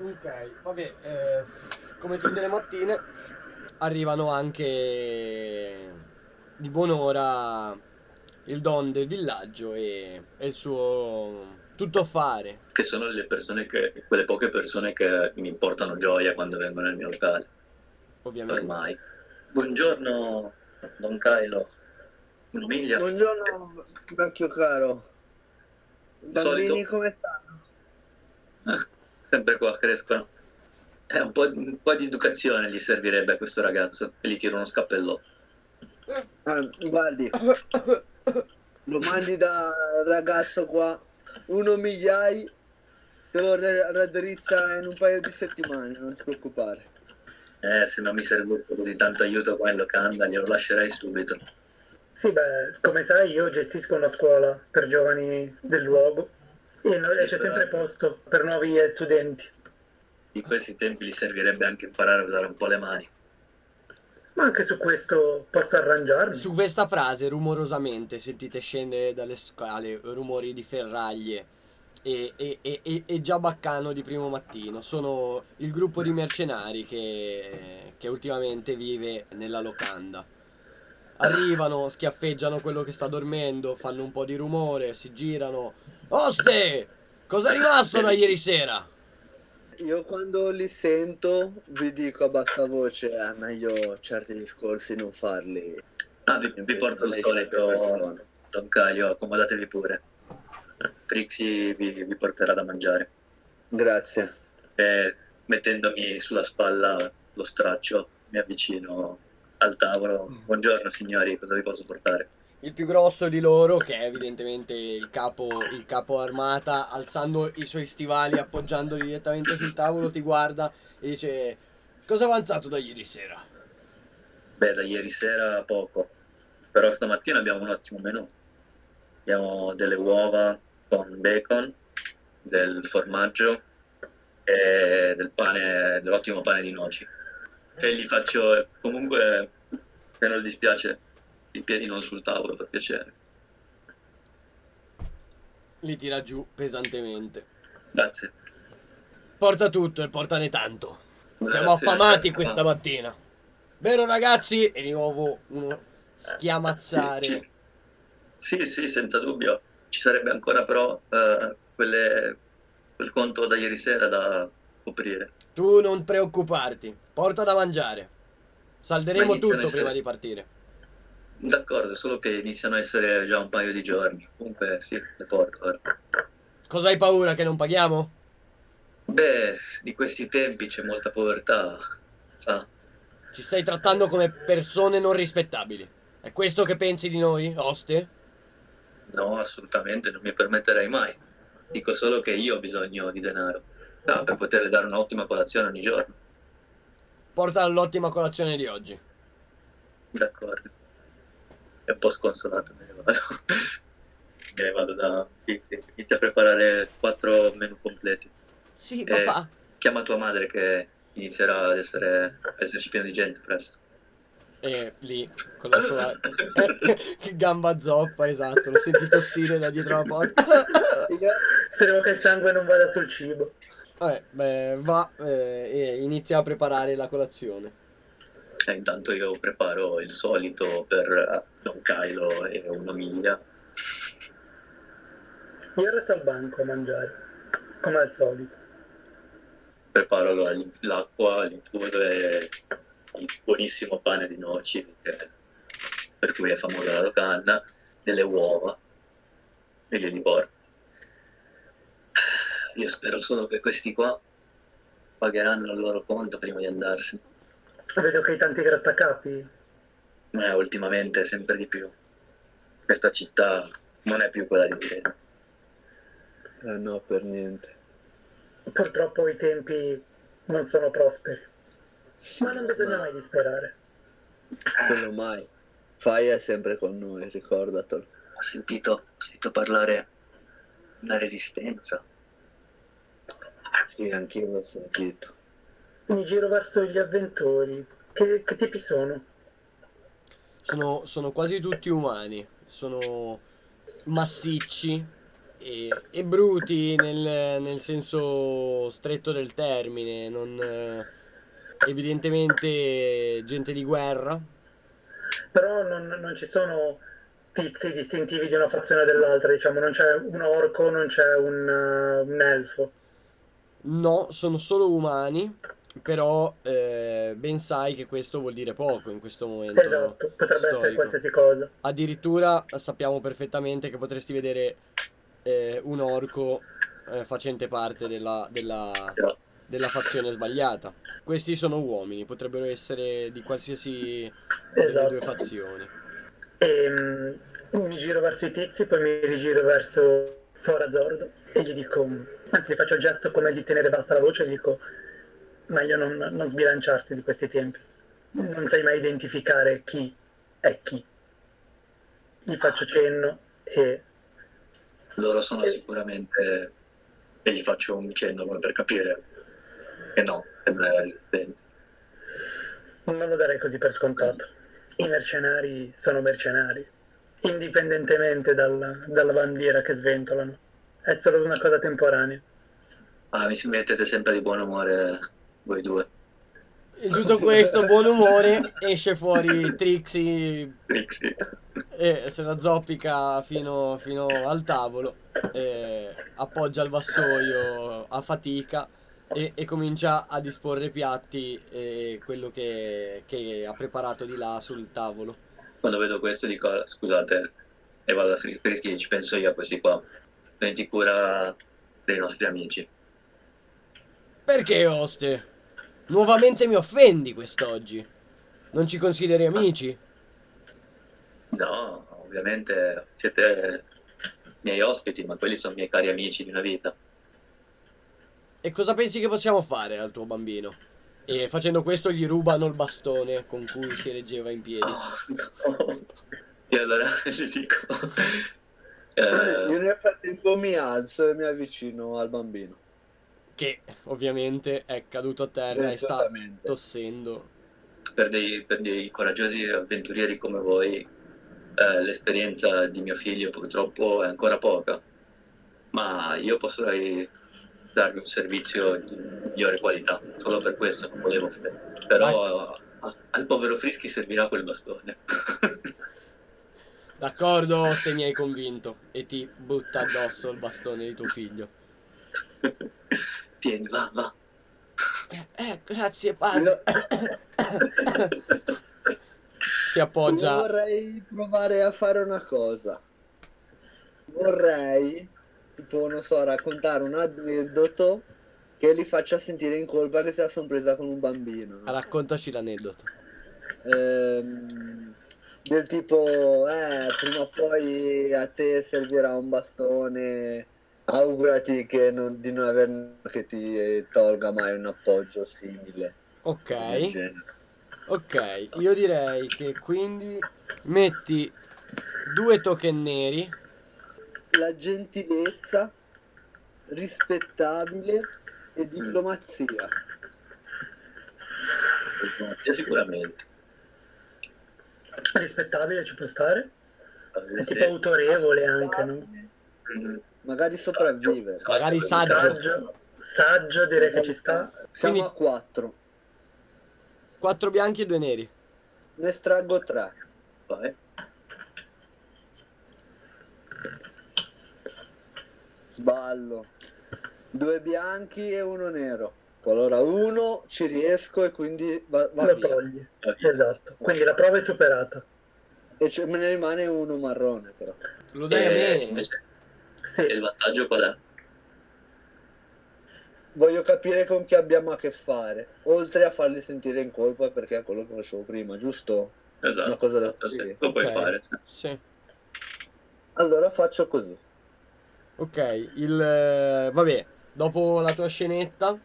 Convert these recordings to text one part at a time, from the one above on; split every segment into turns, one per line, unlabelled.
Ok, vabbè, eh, come tutte le mattine arrivano anche di buon'ora il don del villaggio e, e il suo tuttofare.
Che sono le persone che, quelle poche persone che mi portano gioia quando vengono nel mio locale.
Ovviamente.
Ormai. Buongiorno, Don Cailo. Una miglia?
Buongiorno, vecchio caro. Bambini
Solito.
come stanno?
Eh, sempre qua crescono. Eh, un, po', un po' di educazione gli servirebbe a questo ragazzo e gli tiro uno scappellotto.
Ah, guardi, lo mandi da ragazzo qua, uno migliai, te lo raddrizza in un paio di settimane, non ti preoccupare.
Eh, se non mi serve così tanto aiuto qua in locanda, glielo lascerei subito.
Sì, beh, come sai io gestisco una scuola per giovani del luogo e no-
Sì,
e c'è
però-
sempre posto per nuovi eh, studenti.
In questi tempi gli servirebbe anche imparare a usare un po' le mani.
Ma anche su questo posso arrangiarmi.
Su questa frase, rumorosamente, sentite scendere dalle scale rumori di ferraglie e, e, e, e- e già baccano di primo mattino. Sono il gruppo di mercenari che, che ultimamente vive nella locanda. Arrivano, schiaffeggiano quello che sta dormendo, fanno un po' di rumore, si girano. Oste! Cos'è rimasto da ieri sera?
Io quando li sento vi dico a bassa voce, è meglio certi discorsi non farli.
Ah, vi, vi porto il solito, Don Caio, accomodatevi pure. Trixie vi, vi porterà da mangiare.
Grazie.
E mettendomi sulla spalla lo straccio, mi avvicino al tavolo. Buongiorno signori, cosa vi posso portare?
Il più grosso di loro, che è evidentemente il capo, il capo armata, alzando i suoi stivali, appoggiandoli direttamente sul tavolo, ti guarda e dice: Cosa è avanzato da ieri sera?
Beh, da ieri sera poco, però stamattina abbiamo un ottimo menù. Abbiamo delle uova con bacon, del formaggio e del pane, dell'ottimo pane di noci. E gli faccio comunque, se non dispiace, i piedi non sul tavolo per piacere.
Li tira giù pesantemente.
Grazie.
Porta tutto e portane tanto. Siamo
Grazie,
affamati
grazie.
questa mattina. Vero ragazzi? E di nuovo uno schiamazzare.
Ci- Sì, sì, senza dubbio. Ci sarebbe ancora però eh, quelle- quel conto da ieri sera da coprire.
Tu non preoccuparti, porta da mangiare. Salderemo tutto prima di partire.
D'accordo, solo che iniziano a essere già un paio di giorni. Comunque sì, le porto. ora.
Cosa hai paura che non paghiamo?
Beh, di questi tempi c'è molta povertà. Sa,
Ci stai trattando come persone non rispettabili. È questo che pensi di noi, oste?
no, assolutamente, non mi permetterei mai. Dico solo che io ho bisogno di denaro ah, per poter dare un'ottima colazione ogni giorno.
Porta all'ottima colazione di oggi.
D'accordo. È un po' sconsolato, me ne vado. me ne vado da Pizzi. Inizia a preparare quattro menù completi.
Sì,
Eh.
papà.
Chiama tua madre che inizierà ad essere, ad esserci pieno di gente presto.
E lì, con la sua gamba zoppa, esatto. L'ho sentito tossire da dietro la porta.
Speriamo che il sangue non vada sul cibo.
Vabbè, beh, va eh, e inizia a preparare la colazione.
E intanto io preparo il solito per eh, Don Kylo e una miglia.
Io resto al banco a mangiare, come al solito.
Preparo allora l'acqua, l'infuso e il buonissimo pane di noci, che- per cui è famosa la locanda, delle uova e glieli porto. Io spero solo che questi qua pagheranno il loro conto prima di andarsene.
Vedo che hai tanti grattacapi.
Eh, ultimamente sempre di più. Questa città non è più quella di prima.
Eh, no, per niente.
Purtroppo i tempi non sono prosperi. Ma non bisogna
Ma-
mai disperare.
Quello mai. Fai è sempre con noi, ricordatelo.
Ho sentito, ho sentito parlare una resistenza.
Sì, anch'io l'ho sentito.
Mi giro verso gli avventori. Che, che tipi sono?
Sono, sono quasi tutti umani. Sono massicci, e, e bruti nel, nel senso stretto del termine, non, evidentemente gente di guerra.
Però non, non ci sono tizi distintivi di una fazione o dell'altra, diciamo, non c'è un orco, non c'è un, uh, un elfo.
No, sono solo umani, però eh, ben sai che questo vuol dire poco in questo momento.
Esatto, potrebbe essere
storico.
qualsiasi cosa.
Addirittura sappiamo perfettamente che potresti vedere eh, un orco eh, facente parte della, della, della fazione sbagliata. Questi sono uomini, potrebbero essere di qualsiasi delle
Esatto.
due fazioni.
E mm, mi giro verso i tizi, poi mi rigiro verso Sora Zordo e gli dico, anzi gli faccio il gesto come di tenere bassa la voce e gli dico, meglio non, non sbilanciarsi di questi tempi. Non sai mai identificare chi è chi. Gli faccio cenno e
Loro sono sicuramente... E gli faccio un cenno per capire che no, che non è resistente.
non lo darei così per scontato. I mercenari sono mercenari, indipendentemente dal- dalla bandiera che sventolano. È solo una cosa temporanea.
Ah, mi si mettete sempre di buon umore voi due.
In tutto questo buon umore esce fuori Trixie
Trixie.
e se la zoppica fino, fino al tavolo, appoggia il vassoio a fatica e, e comincia a disporre piatti e quello che, che ha preparato di là sul tavolo.
Quando vedo questo dico, scusate, e vado a Frisky, ci penso io a questi qua. Prendi cura dei nostri amici.
Perché, oste? Nuovamente mi offendi quest'oggi. Non ci consideri amici?
No, ovviamente siete miei ospiti, ma quelli sono miei cari amici di una vita.
E cosa pensi che possiamo fare al tuo bambino? E facendo questo gli rubano il bastone con cui si reggeva in piedi.
Oh, no. E allora gli dico...
Io
eh,
nel frattempo mi alzo e mi avvicino al bambino.
Che ovviamente è caduto a terra e sta tossendo.
per, dei, per dei coraggiosi avventurieri come voi, eh, l'esperienza di mio figlio purtroppo è ancora poca, ma io potrei darvi un servizio di migliore qualità, solo per questo non volevo fare. Però a- al povero Frischi servirà quel bastone.
D'accordo, oste mi hai convinto. E ti butta addosso il bastone di tuo figlio.
Tieni, va, va.
Eh, grazie padre. Si appoggia.
vorrei provare a fare una cosa. Vorrei, tipo, non so, raccontare un aneddoto che li faccia sentire in colpa che se la sono presa con un bambino. no?
Raccontaci l'aneddoto.
Ehm, del tipo, eh, prima o poi a te servirà un bastone, augurati che non- di non aver che ti eh, tolga mai un appoggio simile.
Ok. Ok, io direi che quindi metti due token neri.
La gentilezza, rispettabile e diplomazia.
Diplomazia sicuramente.
Rispettabile ci può stare? È
Sì.
tipo autorevole anche, no?
Mm,
Magari sopravvivere.
Magari saggio.
Saggio, saggio direi che ci sta.
Siamo
Quindi-
a 4.
Quattro bianchi e due neri.
Ne estraggo 3.
vai.
Sballo. Due bianchi e uno nero. Allora uno ci riesco e quindi va, va
Lo
via.
togli. Esatto. Quindi la prova è superata.
E ce- me ne rimane uno marrone però.
Lo dai a
E
me?
invece
Sì,
il vantaggio qual è?
Voglio capire con chi abbiamo a che fare. Oltre a farli sentire in colpa perché è quello che facevo prima, giusto?
Esatto.
Una cosa da
Sì,
così.
lo puoi
Ok.
fare. sì.
Sì.
Allora faccio così.
Ok, il... eh, vabbè, dopo la tua scenetta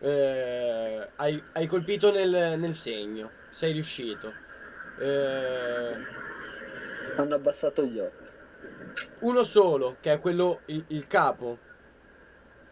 eh, hai, hai colpito nel, nel segno, sei riuscito. Eh,
Hanno abbassato gli occhi.
Uno solo, che è quello, il, il capo,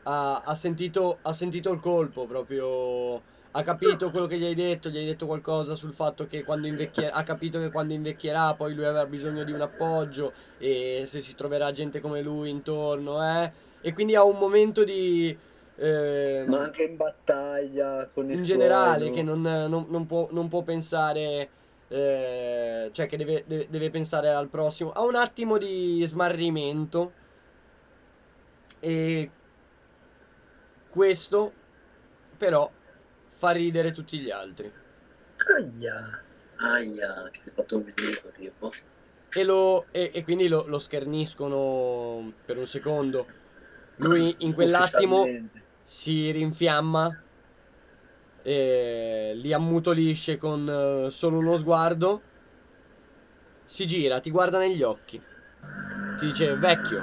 ha, ha sentito, ha sentito il colpo proprio. Ha capito quello che gli hai detto, gli hai detto qualcosa sul fatto che quando invecchierà, ha capito che quando invecchierà poi lui avrà bisogno di un appoggio e se si troverà gente come lui intorno, eh? E quindi ha un momento di... eh,
Ma anche in battaglia con i
in
suoi,
generale che non, non- non può, non può pensare, eh, cioè che deve, deve- deve pensare al prossimo. Ha un attimo di smarrimento e questo però fa ridere tutti gli altri.
Aia.
Aia, ti sei fatto un nemico, tipo.
E, lo, e, e quindi lo, lo scherniscono per un secondo. Lui in quell'attimo si rinfiamma, e li ammutolisce con eh, solo uno sguardo, si gira, ti guarda negli occhi, ti dice vecchio,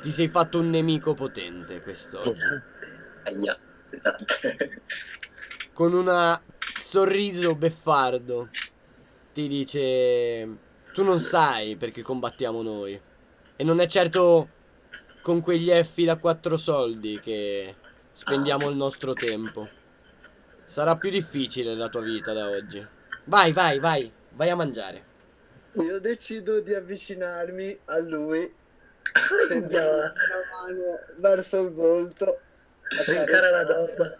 ti sei fatto un nemico potente quest'oggi,
Aia, pesante.
con un sorriso beffardo, ti dice tu non sai perché combattiamo noi. E non è certo con quegli effi da quattro soldi che spendiamo il nostro tempo. Sarà più difficile la tua vita da oggi. Vai, vai, vai, vai a mangiare.
Io decido di avvicinarmi a lui,
Aia.
la mano verso il volto.
Rincara la dose.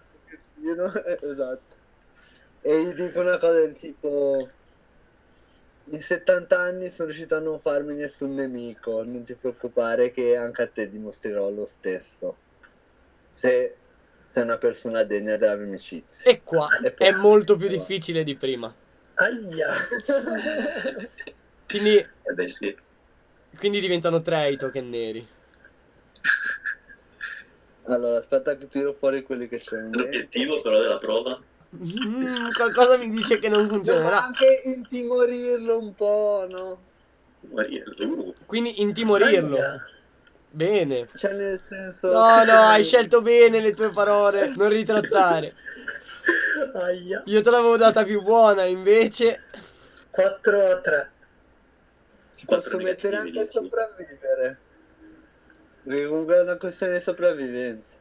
dose. Esatto. E gli dico una cosa del tipo... In 70 anni sono riuscito a non farmi nessun nemico, non ti preoccupare che anche a te dimostrerò lo stesso. Se sei una persona degna della mia amicizia.
E qua
E poi-
è molto più difficile di prima.
Aia.
Quindi,
Eh beh sì.
quindi diventano tre i token neri.
Allora, aspetta che tiro fuori quelli che sono.
L'obiettivo però della prova
Mm, qualcosa mi dice che non
Devo
funzionerà.
anche intimorirlo un po', no?
morire. Uh,
Quindi intimorirlo.
Aia.
Bene.
Cioè nel senso...
No, no, hai scelto bene le tue parole. Non ritrattare.
Aia.
Io te l'avevo data più buona, invece.
4 a 3.
Ci posso mettere anche a sopravvivere. Comunque è una questione di sopravvivenza.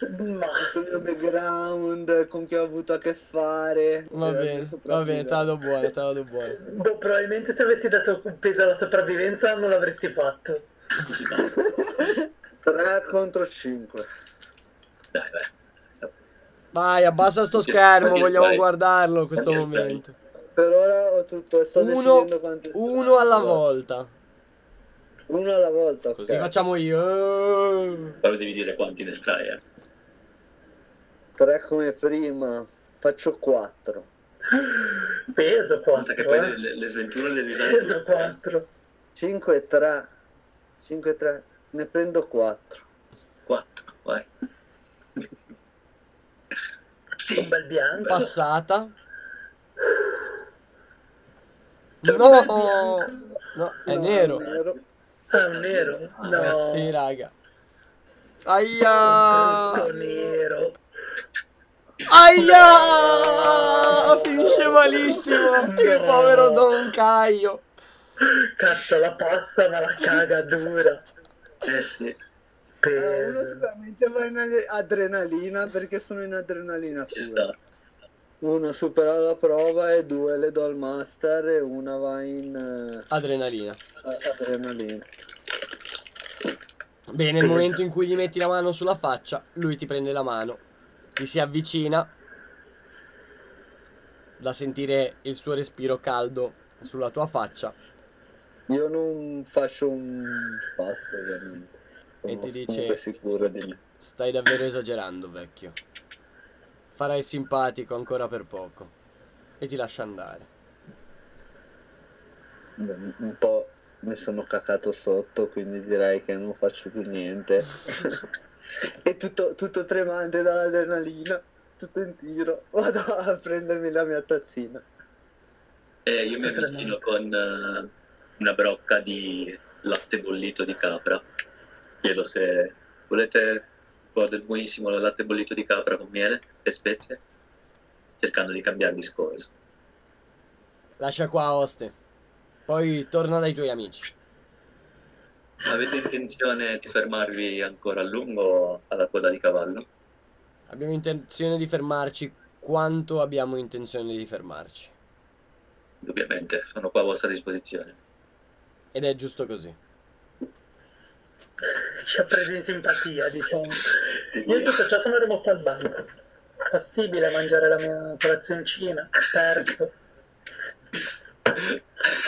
Ma
Il mio background, con chi ho avuto a che fare.
Va bene, va bene, te la do buona, te la do buona.
boh, probabilmente se avessi dato un peso alla sopravvivenza non l'avresti fatto.
3 contro 5.
Dai, dai.
Vai, abbassa sto schermo, vogliamo
stai?
guardarlo in questo
Quanti stai?
momento.
Per ora ho tutto. Sto
Uno, uno alla volta.
Uno alla volta.
Così facciamo io.
Però devi dire quanti ne strai, eh.
3 come prima. Faccio 4.
Peso 4.
Conta che poi le, le- le sventure devi usare
Peso
tutte.
4.
5 e 3. 5 e 3. Ne prendo 4.
4, vai. sì.
Un bel bianco.
Passata.
C'è
No,
bianco.
no, è
No,
nero.
nero.
Ah, un nero. No.
Eh sì, raga. Aia!
Nero.
Aia! Finisce malissimo. Il povero Don Caio.
Cazzo, la passa ma la caga dura.
Eh sì.
Eh, uno
Peso.
sicuramente va in adrenalina perché sono in adrenalina pura.
sta.
Uno supera la prova e due le do al master e una va in eh,
Adrenalina.
adrenalina.
Bene, nel momento in cui gli metti la mano sulla faccia, lui ti prende la mano, ti si avvicina, da sentire il suo respiro caldo sulla tua faccia
Io non faccio un passo ovviamente.
E ti dice-
sicuro di me.
Stai davvero esagerando, vecchio. Farai simpatico ancora per poco. E ti lascia andare.
Beh, Un po' mi sono cacato sotto, quindi direi che non faccio più niente. e tutto, tutto tremante dall'adrenalina, tutto in tiro. Vado a prendermi la mia tazzina.
E io mi avvicino con eh, una brocca di latte bollito di capra. Chiedo se volete un po' del buonissimo latte bollito di capra con miele e spezie, cercando di cambiare discorso.
Lascia qua, oste. Poi torna dai tuoi amici.
Avete intenzione di fermarvi ancora a lungo alla coda di cavallo?
Abbiamo intenzione di fermarci quanto abbiamo intenzione di fermarci.
Indubbiamente, sono qua a vostra disposizione.
Ed è giusto così.
Ci ha preso in simpatia, diciamo. Io tutto ciò sono rimasto al banco. Possibile mangiare la mia colazioncina, terzo.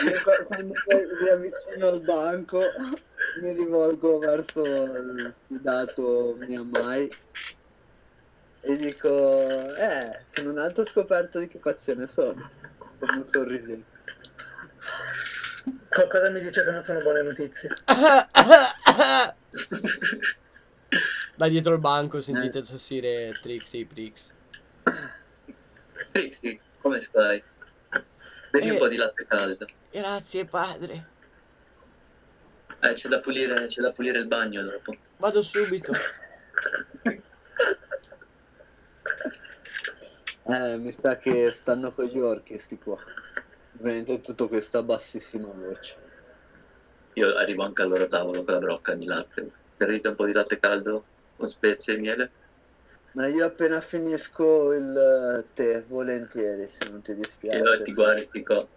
Io qua- quando poi mi avvicino al banco mi rivolgo verso il fidato Miyamai e dico eh sono un altro scoperto di che fazione sono con un sorrisino
Qualcosa mi dice che non sono buone notizie.
Da dietro il banco sentite tossire Trixie Prix.
Trixie, come stai? Bevi
Eh.
un po' di latte caldo.
Grazie padre.
Eh, c'è da pulire, c'è da pulire il bagno dopo.
Vado subito.
eh mi sa che stanno con gli orchi sti qua ovviamente tutto questo a bassissima voce
Io arrivo anche al loro tavolo con la brocca di latte. Servite un po' di latte caldo con spezie e miele?
ma io appena finisco il eh, tè volentieri se non ti
E
dispiace
allora ti guardo e dico,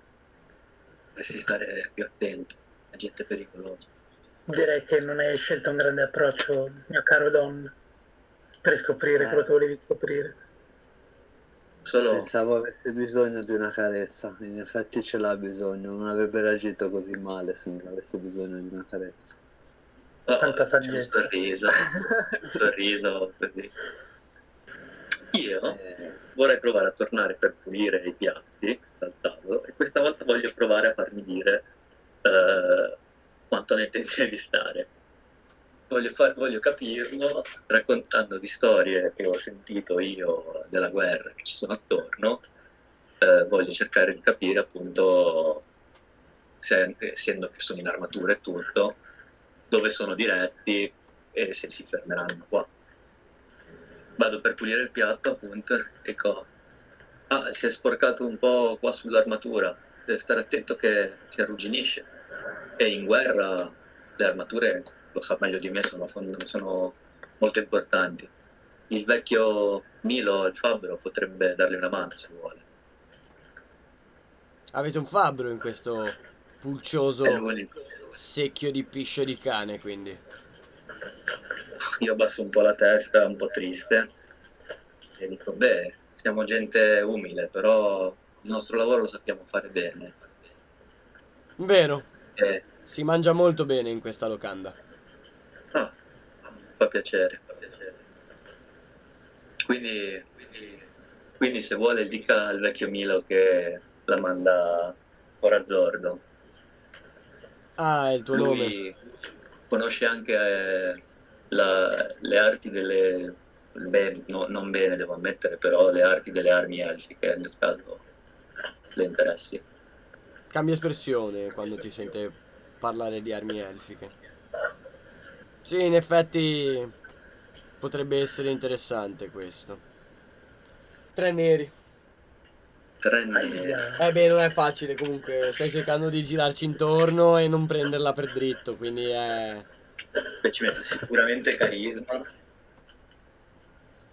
dovresti stare più attento, la gente è pericolosa.
Direi che non hai scelto un grande approccio, mio caro Don, per scoprire
Eh.
quello che volevi scoprire.
Solo,
Pensavo avesse bisogno di una carezza, in effetti ce l'ha bisogno, non avrebbe reagito così male se non avesse bisogno di una carezza.
oh,
Tanta
c'è un sorriso, un sorriso così. Io
Eh,
vorrei provare a tornare per pulire i piatti dal tavolo e questa volta voglio provare a farmi dire eh, quanto ne intenzione di stare. Voglio, far- voglio capirlo raccontando di storie che ho sentito io della guerra che ci sono attorno. Eh, voglio cercare di capire appunto, se- essendo che sono in armatura e tutto, dove sono diretti e se si fermeranno qua. Vado per pulire il piatto appunto e dico, ah si è sporcato un po' qua sull'armatura, deve stare attento che si arrugginisce. E in guerra le armature, lo sa meglio di me, sono, sono molto importanti. Il vecchio Milo, il fabbro, potrebbe dargli una mano se vuole.
Avete un fabbro in questo pulcioso secchio di piscio di cane, quindi.
Io abbasso un po' la testa, un po' triste, e dico, beh, siamo gente umile, però il nostro lavoro lo sappiamo fare bene.
Vero,
E
si mangia molto bene in questa locanda.
Ah, fa piacere, fa piacere. Quindi, quindi, quindi se vuole dica al vecchio Milo che la manda Corazzordo.
Ah, è il tuo nome.
Lui conosce anche eh, la- le arti delle... beh, no- non bene devo ammettere, però le arti delle armi elfiche nel caso le interessi.
Cambia espressione quando ti sente parlare di armi elfiche. Sì, in effetti potrebbe essere interessante questo. Tre neri.
Tre neri.
Eh beh, non è facile comunque, stai cercando di girarci intorno e non prenderla per dritto, quindi è...
Beh, ci metto sicuramente carisma,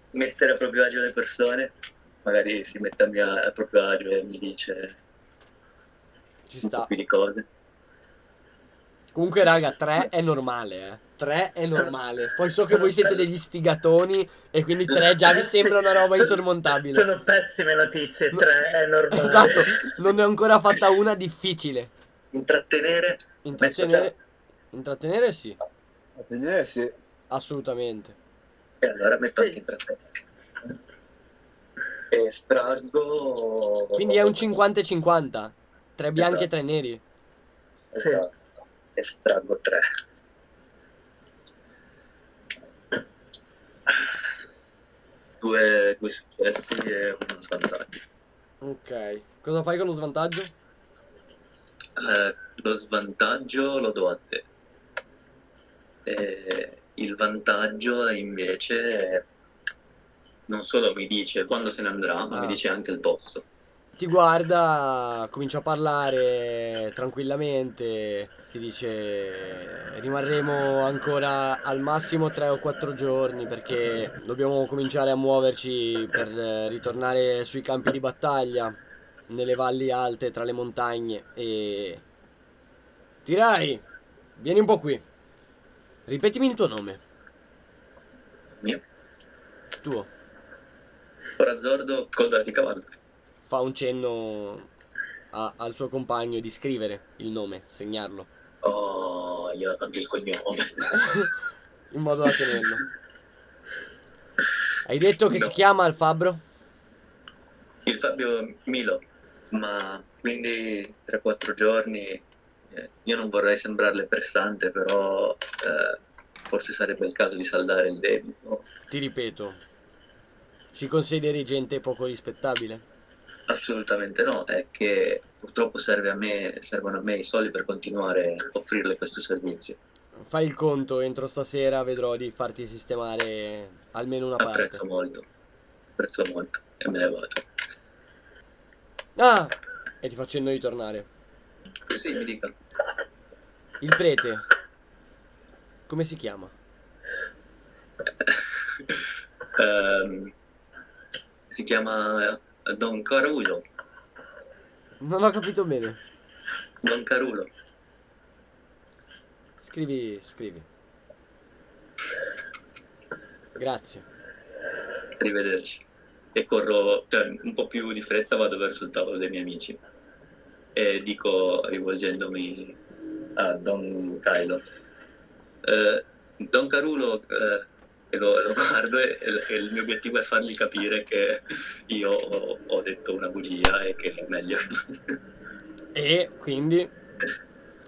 mettere a proprio agio le persone, magari si mette a, mia, a proprio agio e mi dice
ci
un po'
sta.
più di cose.
Comunque raga, 3 è normale, eh. 3 è normale. Poi so che voi siete degli sfigatoni e quindi 3 già vi sembra una roba insormontabile.
Sono pessime notizie,
No.
tre, è normale.
Esatto, non ne ho ancora fatta una difficile.
Intrattenere,
Intrattenere, intrattenere sì,
a tenere sì.
assolutamente.
e allora metto anche intrattenere. E straggo...
Quindi è un 50-50. 3 bianchi e 3 neri.
Esatto, estraggo tre. Due, due successi e uno svantaggio.
Ok. Cosa fai con lo svantaggio?
Eh, lo svantaggio lo do a te. E il vantaggio invece non solo mi dice quando se ne andrà, ma
Ah.
mi dice anche il posto.
Ti guarda, comincia a parlare tranquillamente, ti dice rimarremo ancora al massimo 3 o 4 giorni perché dobbiamo cominciare a muoverci per ritornare sui campi di battaglia, nelle valli alte tra le montagne e... Tirai, vieni un po' qui. Ripetimi il tuo nome.
Mio.
Tuo.
Corazzordo, coda di cavallo.
Fa un cenno a- al suo compagno di scrivere il nome, segnarlo,
Oh, io tanto il cognome.
in modo da tenerlo. Hai detto che
No.
si chiama al fabbro?
Il Fabio Milo, ma quindi 3-4 giorni, eh, io non vorrei sembrarle pressante, però eh, forse sarebbe il caso di saldare il debito.
Ti ripeto, ci consideri gente poco rispettabile?
Assolutamente no, è che purtroppo serve a me, servono a me i soldi per continuare a offrirle questo servizio.
Fai il conto, entro stasera vedrò di farti sistemare almeno una parte.
Apprezzo molto, apprezzo molto e me ne vado.
Ah! E ti faccio cenno di tornare.
Sì, mi dica.
Il prete, come si chiama?
Ehm, si chiama Don Carulo.
Non ho capito bene.
Don Carulo.
Scrivi, scrivi. Grazie.
Arrivederci. E corro, cioè, un po' più di fretta vado verso il tavolo dei miei amici. E dico, rivolgendomi a Don Kylo, eh, Don Carulo, eh, e lo, lo guardo e, e il mio obiettivo è fargli capire che io ho, ho detto una bugia e che è meglio.
E quindi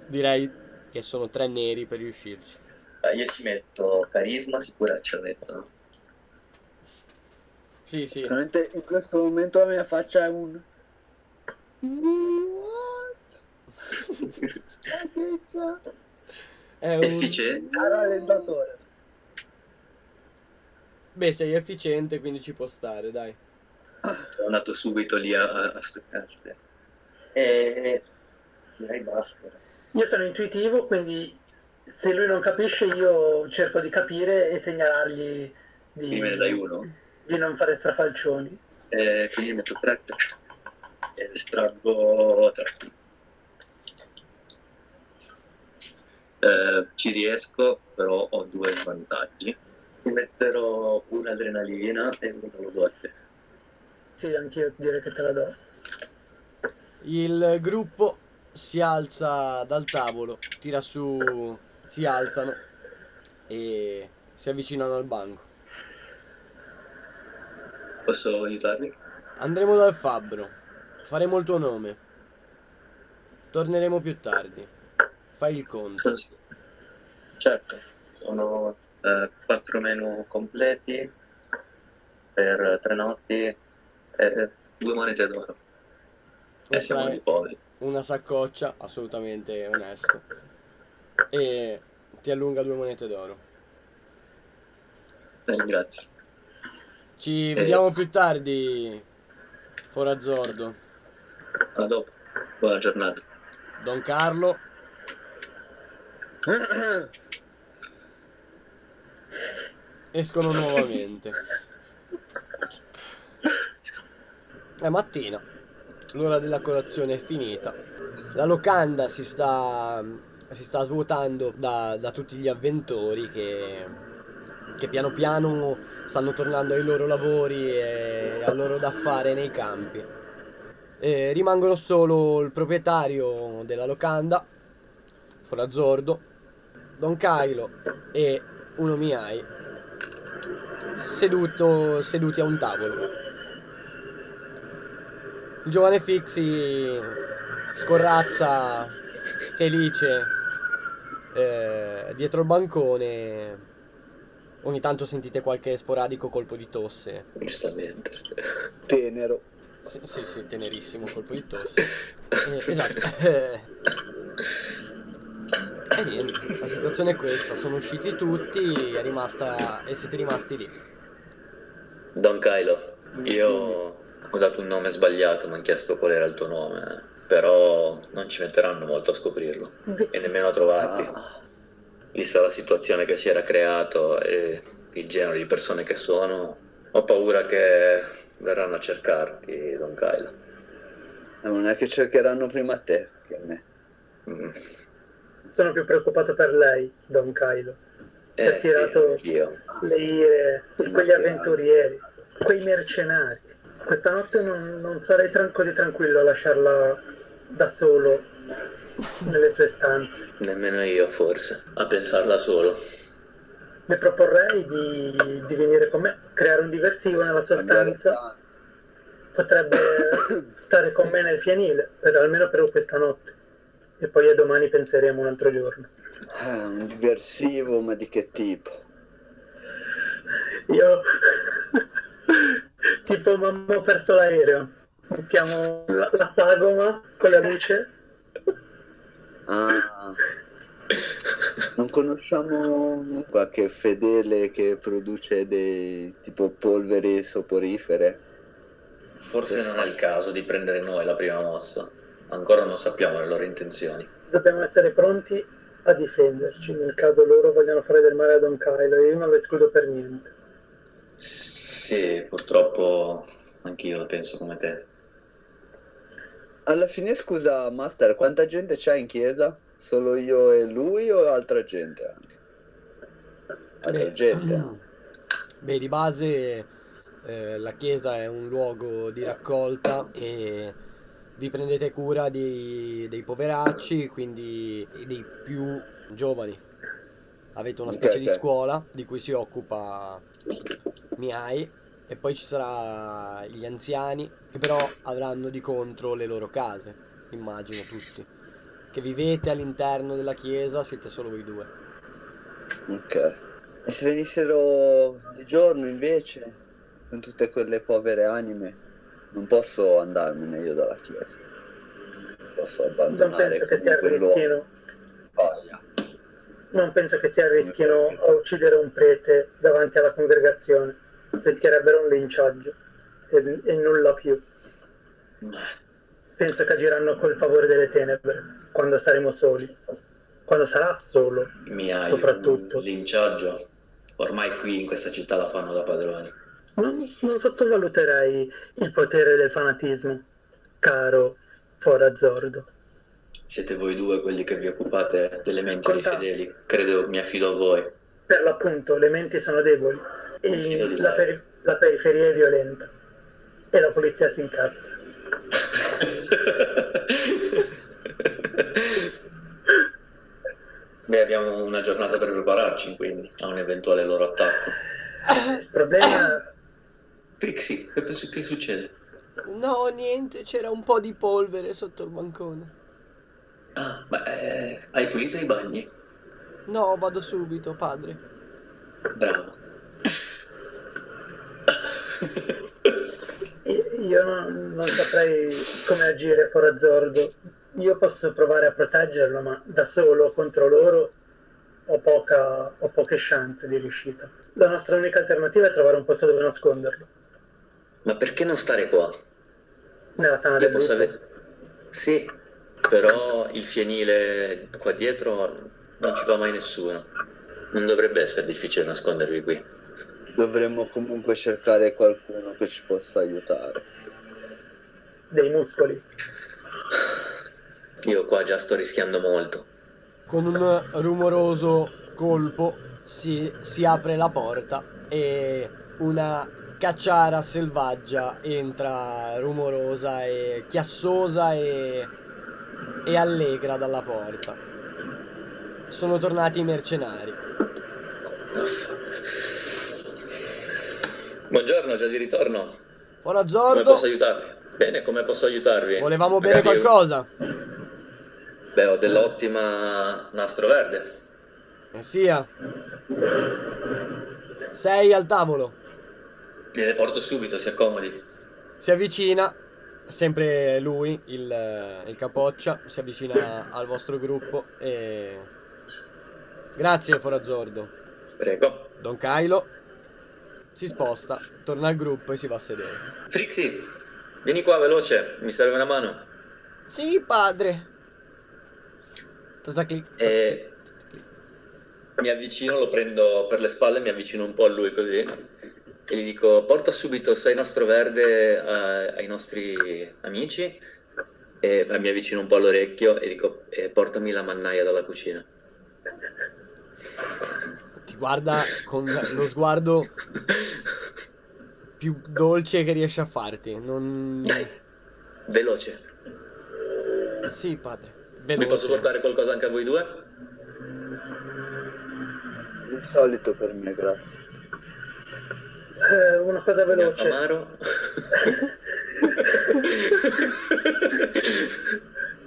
direi che sono tre neri per riuscirci.
Io ci metto carisma, sicurezza, metto.
Sì, sì.
Veramente in questo momento la mia faccia è un... What?
È un...
Efficiente.
Rallentatore.
Beh, sei efficiente, quindi ci può stare, dai.
Sono andato subito lì a, a, a stuccarsi. E direi basta.
Io sono intuitivo, quindi se lui non capisce io cerco di capire e segnalargli di,
Quindi me ne dai uno.
di non fare strafalcioni.
E quindi metto 3 ed estraggo 3. Eh, ci riesco, però ho due svantaggi. Mi metterò un'adrenalina e uno lo do a te.
Sì, anch'io direi che te la do.
Il gruppo si alza dal tavolo, tira su, si alzano e si avvicinano al banco.
Posso aiutarvi?
Andremo dal fabbro, faremo il tuo nome. Torneremo più tardi. Fai il conto.
Certo, sono 4 menu completi per tre notti e due monete d'oro. E siamo
Estrai
di poveri.
una saccoccia, assolutamente onesto. E ti allunga due monete d'oro.
Eh, grazie.
Ci vediamo più tardi, Forazzordo.
A dopo. Buona giornata.
Don Carlo, escono nuovamente. È mattina, l'ora della colazione è finita. La locanda si sta, si sta svuotando da, da tutti gli avventori che, che piano piano stanno tornando ai loro lavori e al loro da fare nei campi. E rimangono solo il proprietario della locanda, Forazzordo, Don Cailo e uno Miai seduto, seduti a un tavolo. Il giovane Fixi scorrazza felice eh, dietro il bancone. Ogni tanto sentite qualche sporadico colpo di tosse.
Giustamente.
Tenero.
Sì, sì, sì, tenerissimo colpo di tosse. Eh, esatto. E niente, la situazione è questa, sono usciti tutti, è rimasta, e siete rimasti lì.
Don Kylo, io ho dato un nome sbagliato, mi hanno chiesto qual era il tuo nome, però non ci metteranno molto a scoprirlo e nemmeno a trovarti.
Ah,
Vista la situazione che si era creato e il genere di persone che sono, ho paura che verranno a cercarti, Don Kylo.
non è che cercheranno prima te che me.
Mm.
Sono più preoccupato per lei, Don Kylo.
Eh,
Ha tirato-
sì, io.
Le ire di quegli avventurieri, quei mercenari. Questa notte non, non sarei tran- così tranquillo a lasciarla da solo nelle sue stanze.
Nemmeno io, forse, a pensarla solo.
Le proporrei di, di venire con me, creare un diversivo nella sua stanza. Potrebbe stare con me nel fienile, per, almeno per questa notte. E poi a domani penseremo un altro giorno.
Ah, un diversivo, ma di che tipo?
Io, tipo, mamma ho perso l'aereo. Mettiamo la, la sagoma con la luce.
Ah, non conosciamo qualche fedele che produce dei tipo polveri soporifere?
Forse non è il caso di prendere noi la prima mossa. Ancora non sappiamo le loro intenzioni.
Dobbiamo essere pronti a difenderci nel caso loro vogliano fare del male a Don Kylo e io non lo escludo per niente.
Sì, purtroppo anch'io la penso come te.
Alla fine, scusa, Master, quanta gente c'è in chiesa? Solo io e lui o altra gente anche? Altra
Beh,
gente?
Beh, di base eh, la chiesa è un luogo di raccolta e vi prendete cura dei, dei poveracci, quindi dei più giovani. Avete una specie di
ok.
scuola di cui si occupa Miai e poi ci sarà gli anziani che però avranno di contro le loro case, immagino tutti. Che vivete all'interno della chiesa, siete solo voi due.
Ok. E se venissero di giorno invece, con tutte quelle povere anime, non posso andarmene io dalla chiesa. Posso
Non
abbandonare
penso che si
comunque il luogo.
arrischino,
Paia.
non penso che si arrischino a uccidere un prete davanti alla congregazione. Rischierebbero un linciaggio e, e nulla più. Penso che agiranno col favore delle tenebre quando saremo soli. Quando sarà solo.
Mi hai
Soprattutto.
un linciaggio. Ormai qui in questa città la fanno da padroni.
Non, non sottovaluterei il potere del fanatismo, caro Forazzordo.
Siete voi due quelli che vi occupate delle menti dei
Conta-
fedeli. Credo mi affido a voi.
Per l'appunto, le menti sono deboli e la, peri- la periferia è violenta e la polizia si incazza.
Beh, abbiamo una giornata per prepararci, quindi, a un eventuale loro attacco.
Il problema
Trixie, che, che succede?
No, niente, c'era un po' di polvere sotto il bancone.
Ah, ma eh, hai pulito i bagni?
No, vado subito, padre.
Bravo.
io non, non saprei come agire Forazzordo. Io posso provare a proteggerlo, ma da solo contro loro ho, poca, ho poche chance di riuscita. La nostra unica alternativa è trovare un posto dove nasconderlo.
Ma perché non stare qua?
Nella tana
Io
del
posso avere... Sì, però il fienile qua dietro non ci va mai nessuno. Non dovrebbe essere difficile nascondervi qui.
Dovremmo comunque cercare qualcuno che ci possa aiutare.
Dei muscoli.
Io qua già sto rischiando molto.
Con un rumoroso colpo si, si apre la porta e una cacciara selvaggia entra rumorosa e chiassosa e, e allegra dalla porta. Sono tornati i mercenari.
Buongiorno, già di ritorno. Come
Ora Zordo,
posso aiutarvi? Bene, come posso aiutarvi?
volevamo bere
Magari-
qualcosa.
Beh, ho dell'ottima nastro verde.
Eh sia. Sei al tavolo.
Gliele porto subito, si accomodi.
Si avvicina, sempre lui, il, il capoccia, si avvicina al vostro gruppo e... Grazie Forazzordo.
Prego.
Don Kylo si sposta, torna al gruppo e si va a sedere.
Frixie, Vieni qua veloce, mi serve una mano.
Sì, padre. Tataclic,
E mi avvicino, lo prendo per le spalle, mi avvicino un po' a lui così gli dico porta subito sei nostro verde a- ai nostri amici e mi avvicino un po' all'orecchio e dico e portami la mannaia dalla cucina.
Ti guarda con lo sguardo più dolce che riesce a farti. Non...
Dai, veloce.
Sì, padre.
Mi posso
Veloce.
portare qualcosa anche a voi due?
Il solito per me, grazie.
Eh, una cosa veloce.
amaro.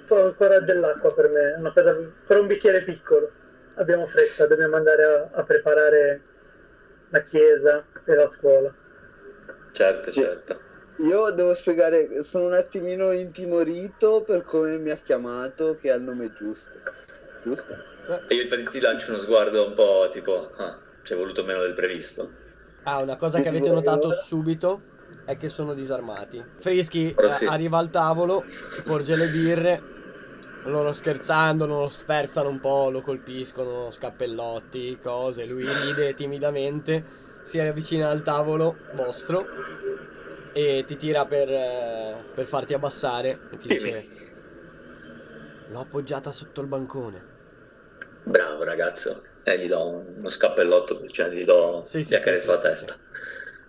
Poi ancora dell'acqua per me, una cosa per un bicchiere piccolo. Abbiamo fretta, dobbiamo andare a, a preparare la chiesa e la scuola.
certo, certo.
Io devo spiegare, sono un attimino intimorito per come mi ha chiamato, che ha il nome giusto. Giusto?
E io infatti ti lancio uno sguardo un po' tipo, ah, ci è voluto meno del previsto.
Ah, una cosa che avete notato subito è che sono disarmati. Frischi eh,
sì.
arriva al tavolo, porge le birre, loro scherzando, lo sferzano un po', lo colpiscono, scappellotti, cose. Lui ride timidamente, si avvicina al tavolo vostro e ti tira per, eh, per farti abbassare e ti
Dimmi.
dice l'ho appoggiata sotto il bancone.
Bravo ragazzo. E gli do uno scappellotto, cioè gli do
Sì,
gli
sì,
accarezzo
sì,
la
sì,
testa.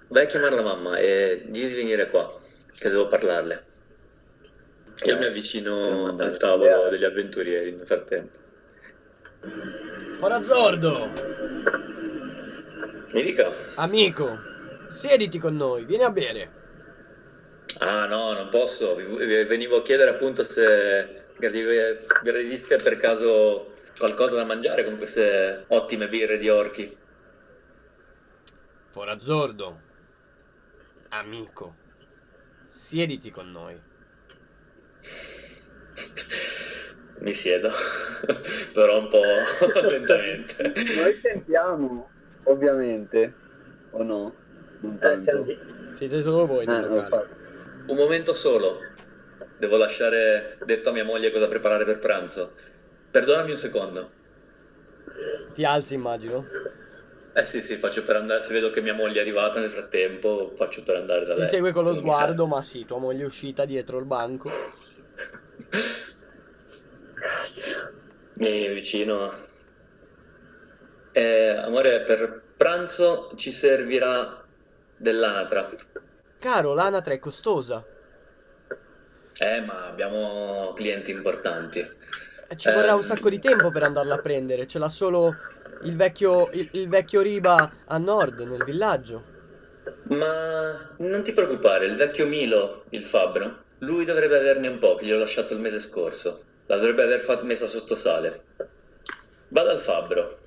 Vai a chiamare la mamma e digli di venire qua, che devo parlarle. Io mi avvicino al tavolo degli avventurieri nel frattempo.
Corazzordo,
Mi dica.
amico, siediti con noi, vieni a bere.
Ah no, non posso. Venivo a chiedere appunto se gradiste per caso qualcosa da mangiare con queste ottime birre di orchi.
Forazzordo, amico, siediti con noi.
Mi siedo, però un po' lentamente.
Noi sentiamo, ovviamente, o no? Non
Eh,
tanto.
Siete solo voi
Ah,
nel locale.
infatti.
Un momento solo. Devo lasciare detto a mia moglie cosa preparare per pranzo. Perdonami un secondo.
Ti alzi, immagino.
Eh sì, sì, faccio per andare. Se vedo che mia moglie è arrivata nel frattempo, faccio per andare da
Ti
lei.
segue con lo sguardo, ma sì, tua moglie è uscita dietro il banco.
Mi vicino. Eh, amore, per pranzo ci servirà dell'anatra.
Caro, l'anatra è costosa.
Eh, ma abbiamo clienti importanti.
Eh, Ci vorrà un sacco di tempo per andarla a prendere. Ce l'ha solo il vecchio, il, il vecchio Riba a nord, nel villaggio.
Ma non ti preoccupare, il vecchio Milo, il fabbro, lui dovrebbe averne un po', che gli ho lasciato il mese scorso. La dovrebbe aver fat- messa sotto sale. Vada al fabbro.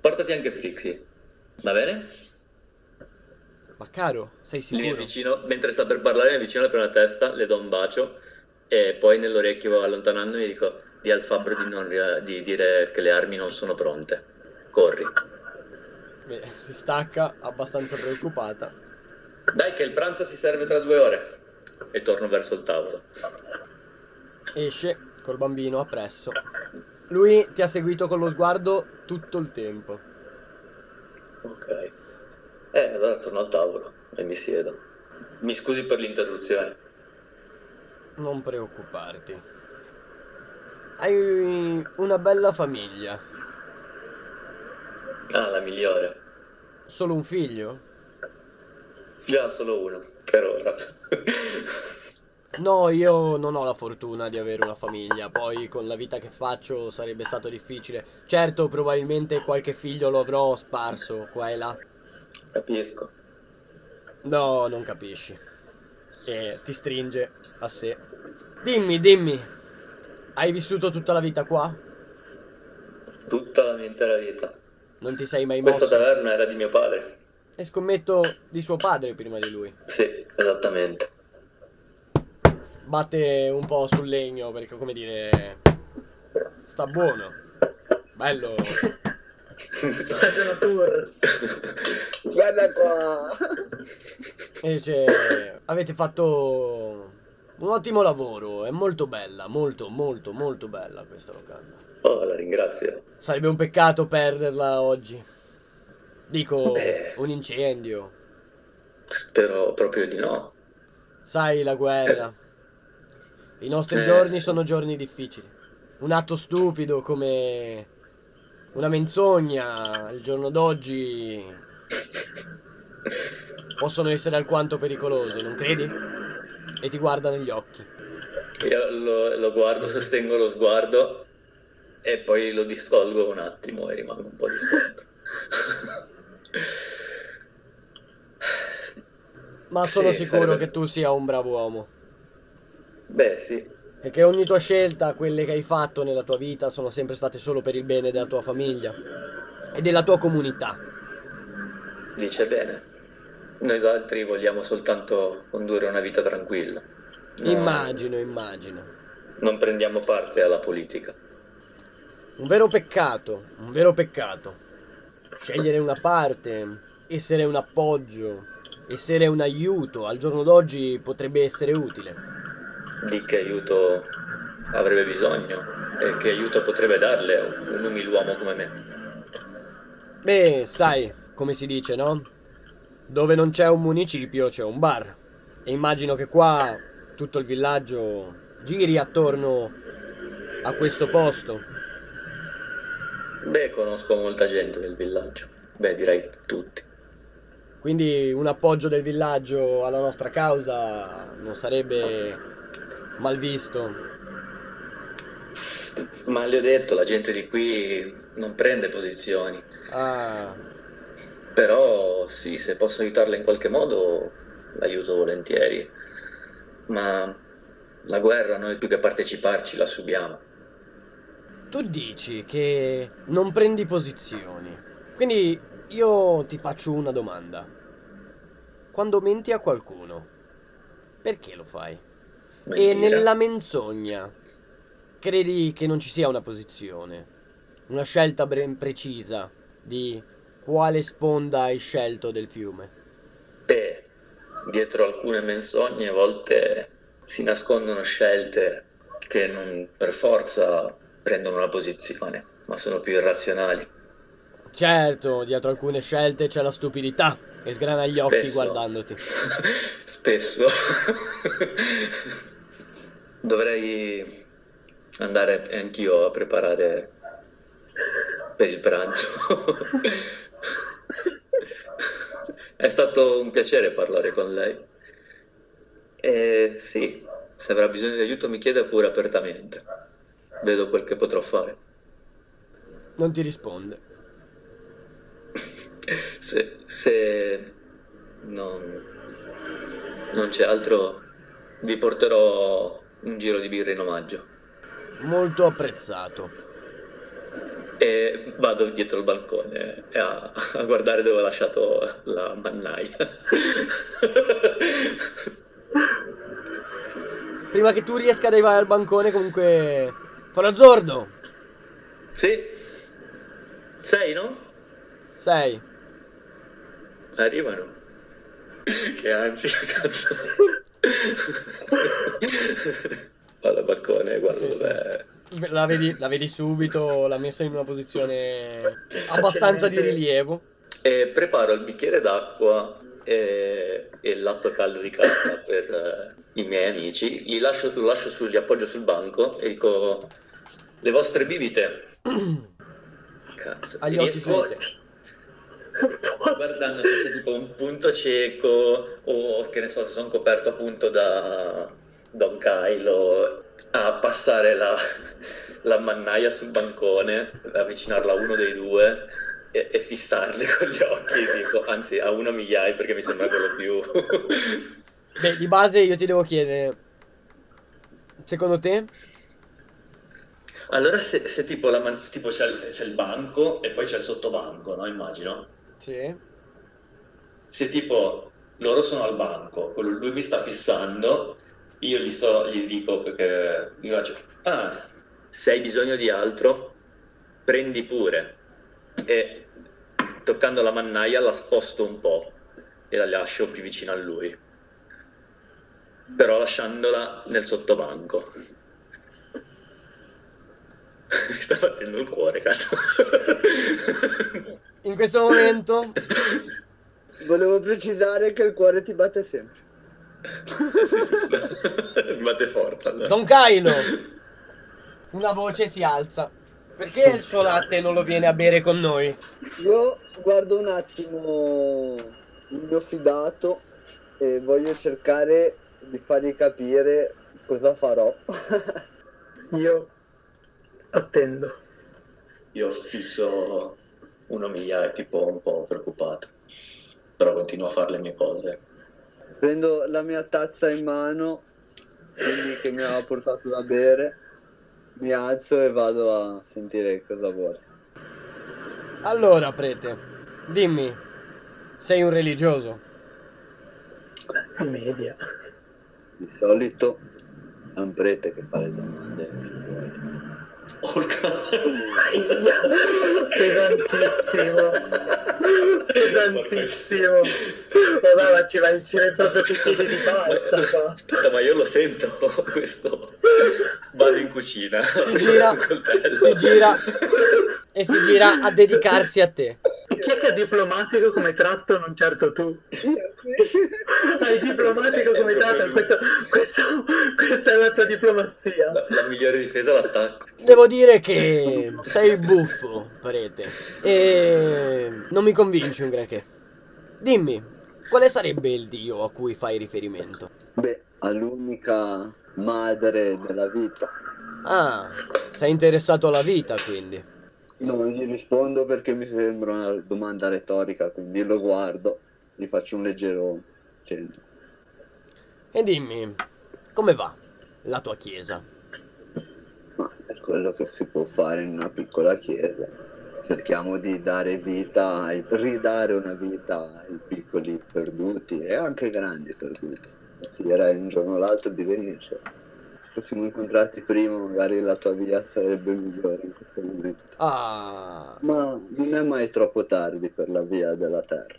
Portati anche Frixie. Va bene?
Ma caro, sei
Mi
sicuro?
avvicino, mentre sta per parlare, mi avvicino alla testa, le do un bacio e poi nell'orecchio allontanandomi dico di al fabbro di, non di dire che le armi non sono pronte. Corri.
Beh, si stacca, abbastanza preoccupata.
Dai che il pranzo si serve tra due ore. E torno verso il tavolo.
Esce col bambino appresso. Lui ti ha seguito con lo sguardo tutto il tempo.
Ok. Eh, allora torno al tavolo e mi siedo. Mi scusi per l'interruzione.
Non preoccuparti. Hai una bella famiglia.
Ah, la migliore.
Solo un figlio?
Già solo uno, per ora.
No, io non ho la fortuna di avere una famiglia, poi con la vita che faccio sarebbe stato difficile. Certo, probabilmente qualche figlio lo avrò sparso qua e là.
Capisco.
No, non capisci. E ti stringe a sé. Dimmi, dimmi, hai vissuto tutta la vita qua?
Tutta la mia intera vita.
Non ti sei mai
Questa
mosso?
taverna era di mio padre.
E scommetto di suo padre prima di lui.
Sì, esattamente.
Batte un po' sul legno perché, come dire, sta buono. Bello.
Guarda qua!
E dice, avete fatto Un ottimo lavoro, è molto bella, molto, molto, molto bella questa locanda.
Oh, la ringrazio.
Sarebbe un peccato perderla oggi. Dico,
Beh.
un incendio.
Spero proprio di no.
Sai, la guerra. I nostri
Eh,
giorni
sì.
sono giorni difficili. Un atto stupido come una menzogna il giorno d'oggi possono essere alquanto pericolose, non credi? E ti guarda negli occhi.
Io lo, lo guardo, sostengo lo sguardo e poi lo dissolgo un attimo e rimango un po' distratto.
Ma sono
Sì,
sicuro
sarebbe-
che tu sia un bravo uomo.
Beh, sì,
E che ogni tua scelta, quelle che hai fatto nella tua vita, sono sempre state solo per il bene della tua famiglia e della tua comunità.
dice bene. Noi altri vogliamo soltanto condurre una vita tranquilla. No,
Immagino, immagino.
Non prendiamo parte alla politica.
Un vero peccato, un vero peccato. Scegliere una parte, essere un appoggio, essere un aiuto, al giorno d'oggi potrebbe essere utile.
Di che aiuto avrebbe bisogno e che aiuto potrebbe darle un umiluomo come me.
Beh, sai, come si dice, no? Dove non c'è un municipio c'è un bar. E immagino che qua tutto il villaggio giri attorno a questo posto.
Beh, conosco molta gente del villaggio. Beh, direi tutti.
Quindi un appoggio del villaggio alla nostra causa non sarebbe mal visto.
Ma le ho detto, la gente di qui non prende posizioni.
Ah,
Però sì, se posso aiutarla in qualche modo, l'aiuto volentieri. Ma la guerra noi più che parteciparci la subiamo.
tu dici che non prendi posizioni. Quindi io ti faccio una domanda. Quando menti a qualcuno, perché lo fai? E
Mentira.
nella menzogna, credi che non ci sia una posizione? Una scelta ben precisa di quale sponda hai scelto del fiume?
Beh, dietro alcune menzogne a volte si nascondono scelte che non per forza prendono una posizione, ma sono più irrazionali.
Certo, dietro alcune scelte c'è la stupidità e sgrana gli occhi
Spesso.
guardandoti.
Spesso. Dovrei andare anch'io a preparare per il pranzo. È stato un piacere parlare con lei. E sì, se avrà bisogno di aiuto mi chieda pure apertamente. Vedo quel che potrò fare.
Non ti risponde.
Se, se non, non c'è altro, vi porterò un giro di birra in omaggio.
Molto apprezzato.
E vado dietro il balcone a, a guardare dove ho lasciato la mannaia.
Prima che tu riesca ad arrivare al bancone, comunque. Forazzordo!
sì? Sei, no?
Sei.
Arrivano. Che ansia, cazzo. Vado al balcone e guardo
Sì, sì. La vedi, la vedi subito, l'ha messa in una posizione abbastanza di rilievo.
E preparo il bicchiere d'acqua e, e il latte caldo di carta per eh, i miei amici. Li lascio, lascio su, li appoggio sul banco e dico: Le vostre bibite. Cazzo,
Agli occhi
riesco- guardando se c'è tipo un punto cieco o che ne so se sono coperto appunto da Don Kylo a passare la, la mannaia sul bancone avvicinarla a uno dei due e, e fissarli con gli occhi dico anzi a uno migliaia perché mi sembra quello più
Beh, di base io ti devo chiedere. Secondo te?
allora se, se tipo, la man- tipo c'è, il, c'è il banco e poi c'è il sottobanco no immagino
Sì.
se tipo loro sono al banco, lui mi sta fissando, io gli, sto, gli dico perché gli faccio, ah, se hai bisogno di altro, prendi pure. E toccando la mannaia la sposto un po' e la lascio più vicino a lui. però lasciandola nel sottobanco. Mi sta battendo il cuore, cazzo.
In questo momento
Volevo precisare che il cuore ti batte sempre.
Sì, giusto. Batte forte. allora.
Don Kylo, una voce si alza. Perché il suo latte non lo viene a bere con noi?
Io guardo un attimo il mio fidato e voglio cercare di fargli capire cosa farò.
Io attendo.
Io fisso uno miglia tipo un po' preoccupato, però continuo a fare le mie cose.
Prendo la mia tazza in mano, quindi che mi ha portato da bere, mi alzo e vado a sentire cosa vuole.
Allora, prete, dimmi, sei un religioso?
Media.
Di solito è un prete che fa le domande.
Porca.
Aia, pesantissimo. Pesantissimo. Vabbè, ma ci vai ci proprio tutti i di faccia qua.
Aspetta, ma io lo sento questo. Vado in cucina.
Si gira, si gira e si gira a dedicarsi a te.
Chi è che è diplomatico come tratto, non certo tu? Hai diplomatico come tratto, questo, questo, questa è la tua diplomazia.
La, la migliore difesa è l'attacco.
Devo dire che sei buffo, prete, e non mi convinci un granché. Dimmi, quale sarebbe il dio a cui fai riferimento?
Beh, all'unica madre della vita.
Ah, sei interessato alla vita, quindi.
Non gli rispondo perché mi sembra una domanda retorica, quindi lo guardo, gli faccio un leggero cenno.
E dimmi, come va la tua chiesa?
Ma è quello che si può fare in una piccola chiesa. Cerchiamo di dare vita, ai- ridare una vita ai piccoli perduti e anche ai grandi perduti. Consiglierei un giorno o l'altro di venirci. Fossimo incontrati prima, magari la tua via sarebbe migliore in questo momento.
Ah,
Ma non è mai troppo tardi per la via della terra.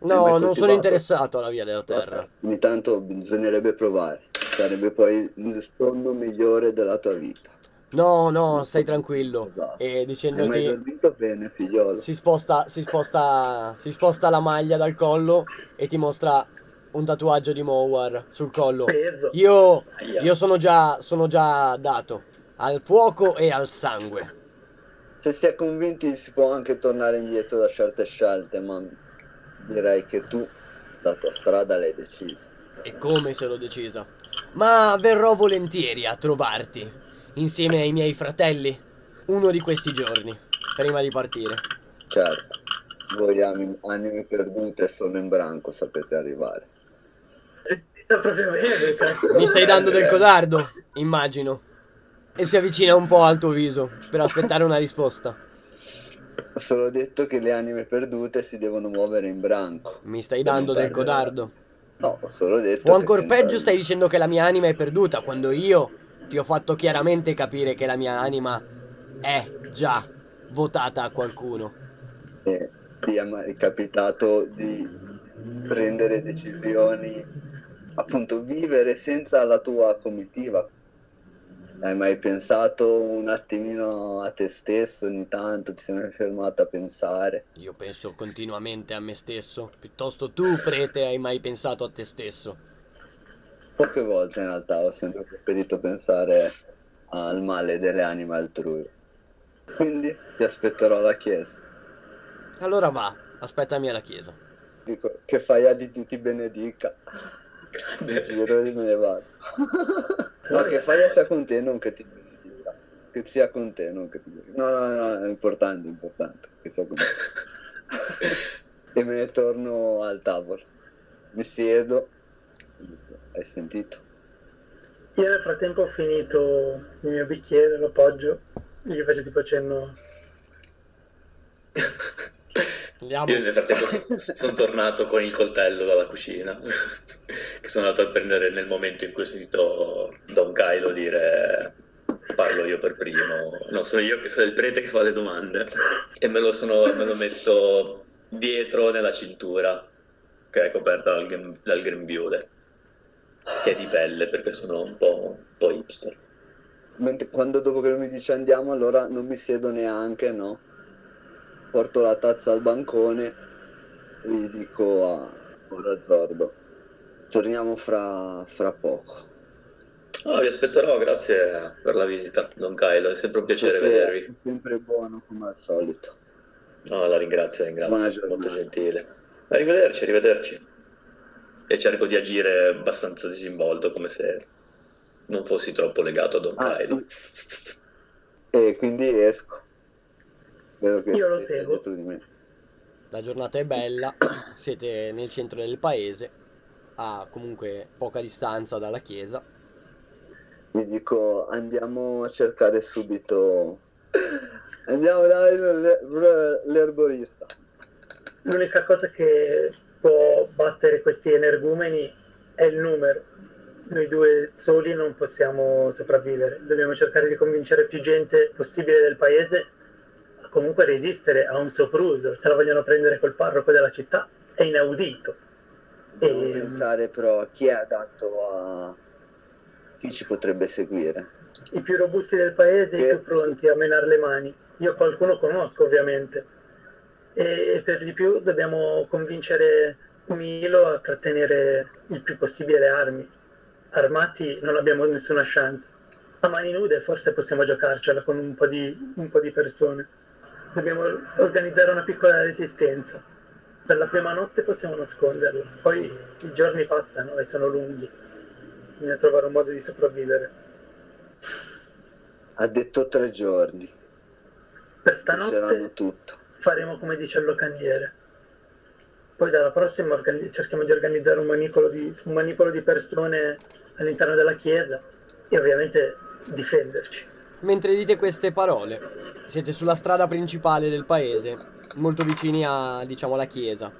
Hai
no, non sono interessato alla via della terra.
Ogni tanto bisognerebbe provare. Sarebbe poi il sonno migliore della tua vita.
No, no, stai tranquillo.
Esatto.
E
Hai
dicendoti,
dormito bene, figliolo?
si sposta, si sposta, si sposta la maglia dal collo e ti mostra un tatuaggio di Mowar sul collo. Io, io sono già, sono già dato al fuoco e al sangue.
Se si è convinti si può anche tornare indietro da certe scelte, ma direi che tu la tua strada l'hai decisa.
E come se l'ho decisa. Ma verrò volentieri a trovarti, insieme ai miei fratelli, uno di questi giorni, prima di partire.
Certo, voi anime perdute sono in branco, sapete arrivare.
Proprio bene, cazzo.
Mi stai dando del codardo, immagino. E si avvicina un po' al tuo viso per aspettare una risposta.
Ho solo detto che le anime perdute si devono muovere in branco.
Mi stai dando del codardo.
No, ho solo detto
O ancora
senza-
peggio stai dicendo che la mia anima è perduta quando io ti ho fatto chiaramente capire che la mia anima è già votata a qualcuno.
E ti è mai capitato di prendere decisioni, appunto vivere senza la tua comitiva? Hai mai pensato un attimino a te stesso ogni tanto? Ti sei mai fermato a pensare?
Io penso continuamente a me stesso. Piuttosto tu, prete, hai mai pensato a te stesso?
Poche volte in realtà ho sempre preferito pensare al male delle anime altrui. Quindi ti aspetterò alla chiesa.
Allora va, aspettami alla chiesa.
Dico che fai a di ti benedica. Giro e me ne vado. No, che fai sia con te, non che ti. Che sia con te, non che ti. No, no, no, è importante, è importante. Che sia con te. e me ne torno al tavolo. Mi siedo. Hai sentito?
Io nel frattempo ho finito il mio bicchiere, lo appoggio, gli faccio tipo cenno.
Andiamo.
Io nel frattempo sono tornato con il coltello dalla cucina, che sono andato a prendere nel momento in cui ho sentito Don Kylo dire parlo io per primo, no, sono io che sono il prete che fa le domande e me lo, sono- me lo metto dietro nella cintura che è coperta dal, dal grembiule. che è di pelle perché sono un po', un po' hipster.
Mentre quando dopo che lui mi dice andiamo, allora non mi siedo neanche, no? Porto la tazza al bancone e gli dico a ora Zordo, torniamo fra, fra poco.
Oh, vi aspetterò, grazie per la visita, Don Kylo, è sempre un piacere
Perché
vedervi.
È sempre buono come al solito.
No, la ringrazio, la ringrazio, molto gentile. Arrivederci, arrivederci. E cerco di agire abbastanza disinvolto, come se non fossi troppo legato a Don
Ah,
Kylo.
E quindi esco. Spero che
Io lo seguo.
dietro di me.
La giornata è bella, siete nel centro del paese, a comunque poca distanza dalla chiesa.
Gli dico andiamo a cercare subito. Andiamo dall'erborista.
L'unica cosa che può battere questi energumeni è il numero. Noi due soli non possiamo sopravvivere. Dobbiamo cercare di convincere più gente possibile del paese a comunque resistere a un sopruso. Se la vogliono prendere col parroco della città è inaudito.
Devo
E-
pensare però a chi è adatto a chi ci potrebbe seguire.
I più robusti del paese, i
Che-
più pronti a menare le mani. Io qualcuno conosco ovviamente. E per di più dobbiamo convincere Milo a trattenere il più possibile le armi. Armati non abbiamo nessuna chance. A mani nude forse possiamo giocarcela con un po' di, un po' di persone. Dobbiamo organizzare una piccola resistenza. Per la prima notte possiamo nasconderla, poi i giorni passano e sono lunghi. Bisogna trovare un modo di sopravvivere.
Ha detto tre giorni.
Per stanotte faremo come dice il locandiere. Poi dalla prossima organi- cerchiamo di organizzare un manipolo di, un manipolo di persone all'interno della chiesa e ovviamente difenderci.
Mentre dite queste parole, siete sulla strada principale del paese, molto vicini a, diciamo, alla chiesa,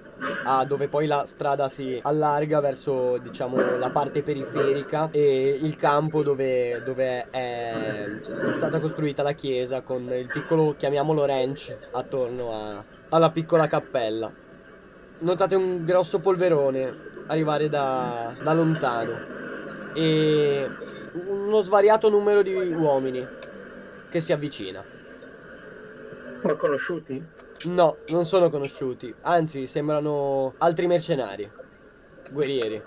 a dove poi la strada si allarga verso, diciamo, la parte periferica e il campo dove, dove è stata costruita la chiesa con il piccolo, chiamiamolo ranch, attorno a- alla piccola cappella. Notate un grosso polverone arrivare da, da lontano e uno svariato numero di uomini che si avvicina.
Ma conosciuti?
No, non sono conosciuti, anzi sembrano altri mercenari, guerrieri.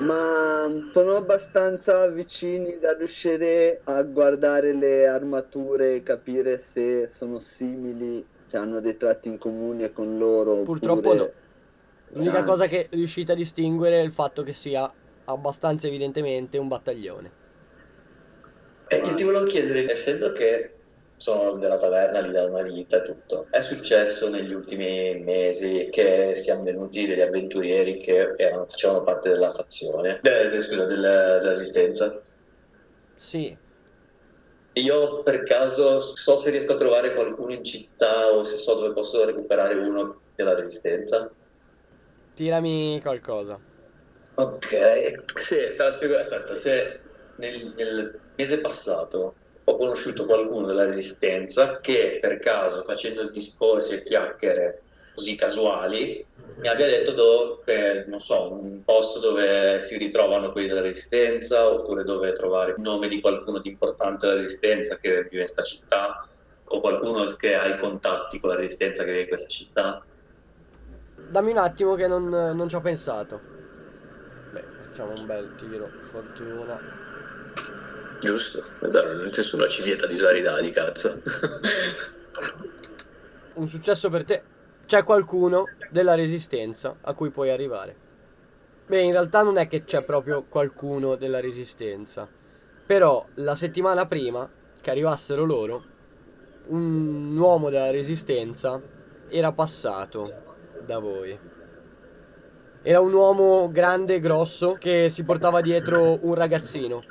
Ma sono abbastanza vicini da riuscire a guardare le armature e capire se sono simili, che hanno dei tratti in comune con loro.
Purtroppo
oppure-
no. L'unica
Ah,
cosa che riuscite a distinguere è il fatto che sia abbastanza evidentemente un battaglione.
E io ti volevo chiedere, essendo che sono della taverna lì da una vita e tutto, è successo negli ultimi mesi che siamo venuti degli avventurieri che erano, facevano parte della fazione, de- de- scusa, del- della resistenza?
Sì,
Io per caso so se riesco a trovare qualcuno in città o se so dove posso recuperare uno della resistenza.
tirami qualcosa.
Ok, se te la spiego, aspetta, se nel, nel mese passato ho conosciuto qualcuno della Resistenza che per caso facendo discorsi e chiacchiere così casuali mi abbia detto dove, non so, un posto dove si ritrovano quelli della Resistenza oppure dove trovare il nome di qualcuno di importante della Resistenza che vive in questa città o qualcuno che ha i contatti con la Resistenza che vive in questa città.
Dammi un attimo che non, non ci ho pensato. Beh, facciamo un bel tiro, fortuna.
Giusto, Guarda, nessuno ci vieta di usare i dadi, cazzo.
Un successo per te. C'è qualcuno della resistenza a cui puoi arrivare. Beh, in realtà non è che c'è proprio qualcuno della resistenza. Però la settimana prima che arrivassero loro, un uomo della resistenza era passato da voi. Era un uomo grande e grosso che si portava dietro un ragazzino.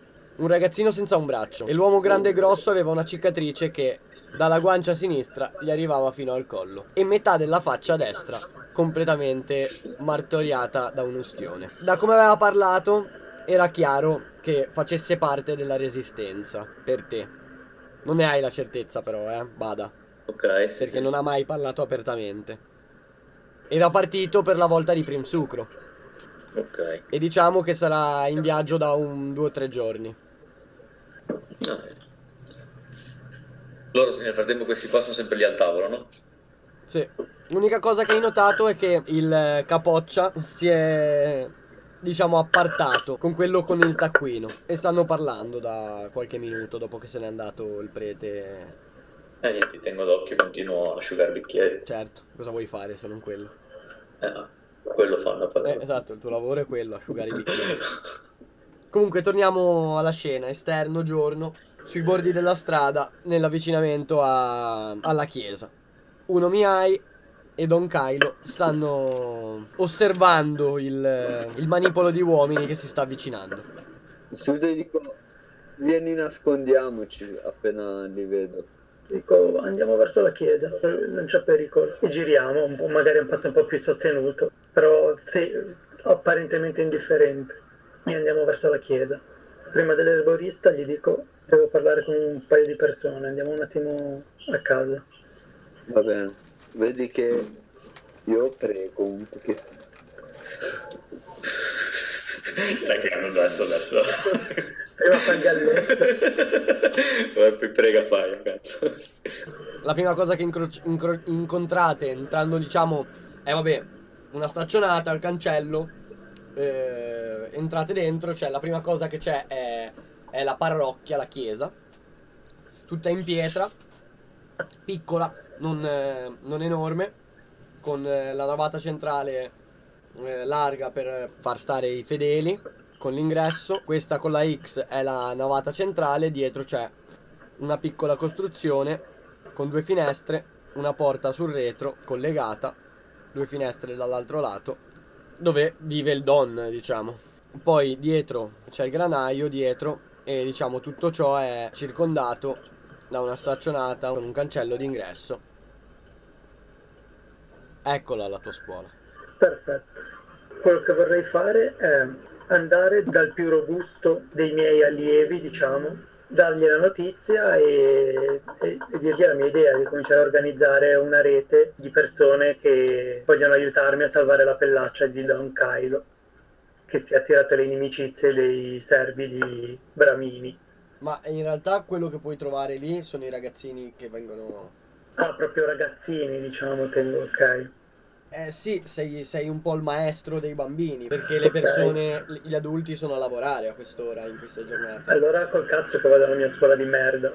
Un ragazzino senza un braccio. E l'uomo grande e grosso aveva una cicatrice che dalla guancia sinistra gli arrivava fino al collo. E metà della faccia destra completamente martoriata da un ustione. Da come aveva parlato era chiaro che facesse parte della resistenza per te. Non ne hai la certezza però, eh, bada
Ok, sì,
perché
sì.
non ha mai parlato apertamente. Era partito per la volta di Primsucro.
Ok.
E diciamo che sarà in viaggio da un due o tre giorni.
Loro nel frattempo questi qua sono sempre lì al tavolo, no?
Sì. L'unica cosa che hai notato è che il capoccia si è, diciamo, appartato con quello con il taccuino e stanno parlando da qualche minuto dopo che se n'è andato il prete.
E niente, tengo d'occhio, continuo a asciugare i bicchieri.
Certo, cosa vuoi fare se non quello?
Eh, quello fanno a
Eh, esatto, il tuo lavoro è quello, asciugare i bicchieri. Comunque torniamo alla scena, esterno, giorno, sui bordi della strada, nell'avvicinamento a- alla chiesa. Uno Mihai e Don Kylo stanno osservando il, il manipolo di uomini che si sta avvicinando.
Subito dico, vieni nascondiamoci appena li vedo.
Dico, andiamo verso la chiesa, non c'è pericolo. E giriamo, un magari un passo un po' più sostenuto, però sì, apparentemente indifferente. E andiamo verso la chiesa. Prima dell'erborista gli dico, devo parlare con un paio di persone, andiamo un attimo a casa.
Va bene. Vedi che io prego un pochettino.
Stai cagando addosso adesso.
Prima fa il galletto.
Poi poi prega fai, cazzo.
La prima cosa che incro- incro- incontrate entrando, diciamo, è vabbè, una staccionata al cancello. Eh, entrate dentro, cioè la prima cosa che c'è è, è la parrocchia, la chiesa, tutta in pietra, piccola, non, eh, non enorme, con eh, la navata centrale eh, larga per far stare i fedeli, con l'ingresso. Questa con la X è la navata centrale, dietro c'è una piccola costruzione con due finestre, una porta sul retro collegata, due finestre dall'altro lato, dove vive il Don, diciamo. Poi dietro c'è il granaio, dietro, e diciamo tutto ciò è circondato da una staccionata con un cancello d'ingresso. Eccola la tua scuola.
Perfetto. Quello che vorrei fare è andare dal più robusto dei miei allievi, diciamo, dargli la notizia e, e- e dirgli la mia idea di cominciare a organizzare una rete di persone che vogliono aiutarmi a salvare la pellaccia di Don Kylo, che si è attirato alle inimicizie dei servi di Bramini.
Ma in realtà quello che puoi trovare lì sono i ragazzini che vengono...
Ah, proprio ragazzini, diciamo, tengo, ok.
Eh sì, sei, sei un po' il maestro dei bambini, perché le persone, gli adulti sono a lavorare a quest'ora, in queste giornate.
Allora col cazzo che vado alla mia scuola di merda.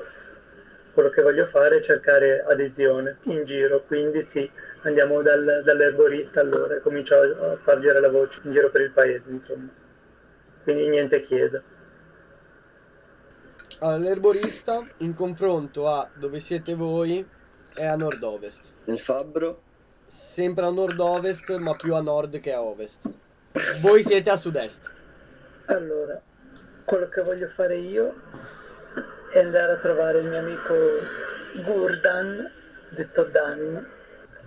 Quello che voglio fare è cercare adesione in giro, quindi sì, andiamo dal- dall'erborista allora e comincio a, a spargere la voce in giro per il paese, insomma. Quindi niente chiesa.
Allora, l'erborista, in confronto a dove siete voi, è a nord-ovest.
Il fabbro?
Sempre a nord-ovest, ma più a nord che a ovest. Voi siete a sud-est.
Allora, quello che voglio fare io è andare a trovare il mio amico Gurdan, detto Dan,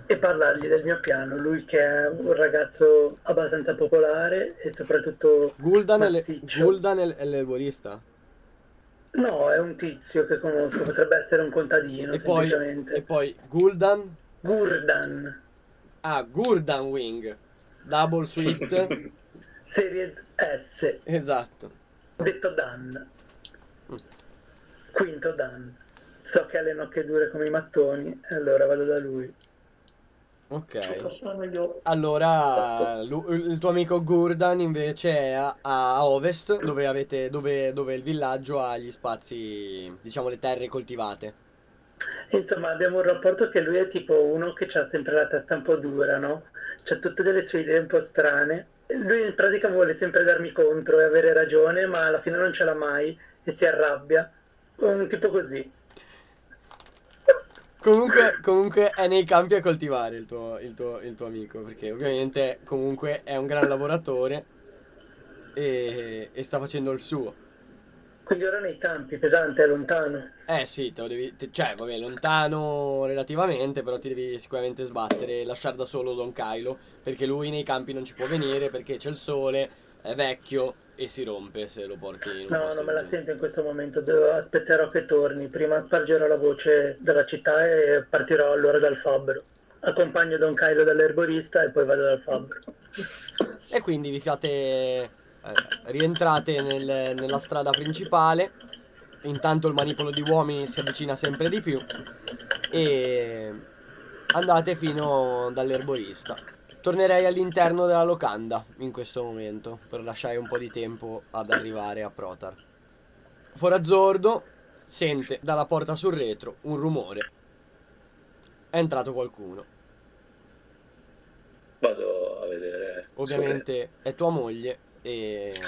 e parlargli del mio piano. Lui che è un ragazzo abbastanza popolare e soprattutto
Guldan è, le-. Guldan è l'erborista.
No, è un tizio che conosco, potrebbe essere un contadino,
E poi,
semplicemente.
e poi Guldan.
Gurdan,
Ah, Gurdan Wing. Double suite.
serie S,
esatto.
detto Dan.
Mm.
Quinto Dan. So che ha le nocche dure come i mattoni, allora vado da lui.
Ok. Allora, lu- il tuo amico Gurdan invece è a, a ovest, dove, avete, dove, dove il villaggio ha gli spazi, diciamo, le terre coltivate.
Insomma, abbiamo un rapporto che lui è tipo uno che ha sempre la testa un po' dura, no? C'ha tutte delle sue idee un po' strane. Lui in pratica vuole sempre darmi contro e avere ragione, ma alla fine non ce l'ha mai e si arrabbia. Un tipo così.
Comunque, comunque è nei campi a coltivare il tuo, il tuo- il tuo amico, perché ovviamente comunque è un gran lavoratore e, e sta facendo il suo.
Quindi ora nei campi, pesante, è lontano.
Eh sì, te lo devi, te- cioè vabbè, lontano relativamente, però ti devi sicuramente sbattere e lasciare da solo Don Kylo, perché lui nei campi non ci può venire, perché c'è il sole, è vecchio e si rompe se lo porti in un
No, non me la sento in questo momento, devo- aspetterò che torni. Prima spargerò la voce della città e partirò allora dal fabbro. Accompagno Don Kylo dall'erborista e poi vado dal fabbro.
E quindi vi fate. Eh, rientrate nel- nella strada principale. Intanto il manipolo di uomini si avvicina sempre di più. E andate fino dall'erborista. Tornerei all'interno della locanda in questo momento per lasciare un po' di tempo ad arrivare a Protar. Forazzordo sente dalla porta sul retro un rumore. È entrato qualcuno.
Vado a vedere.
Ovviamente è tua moglie e,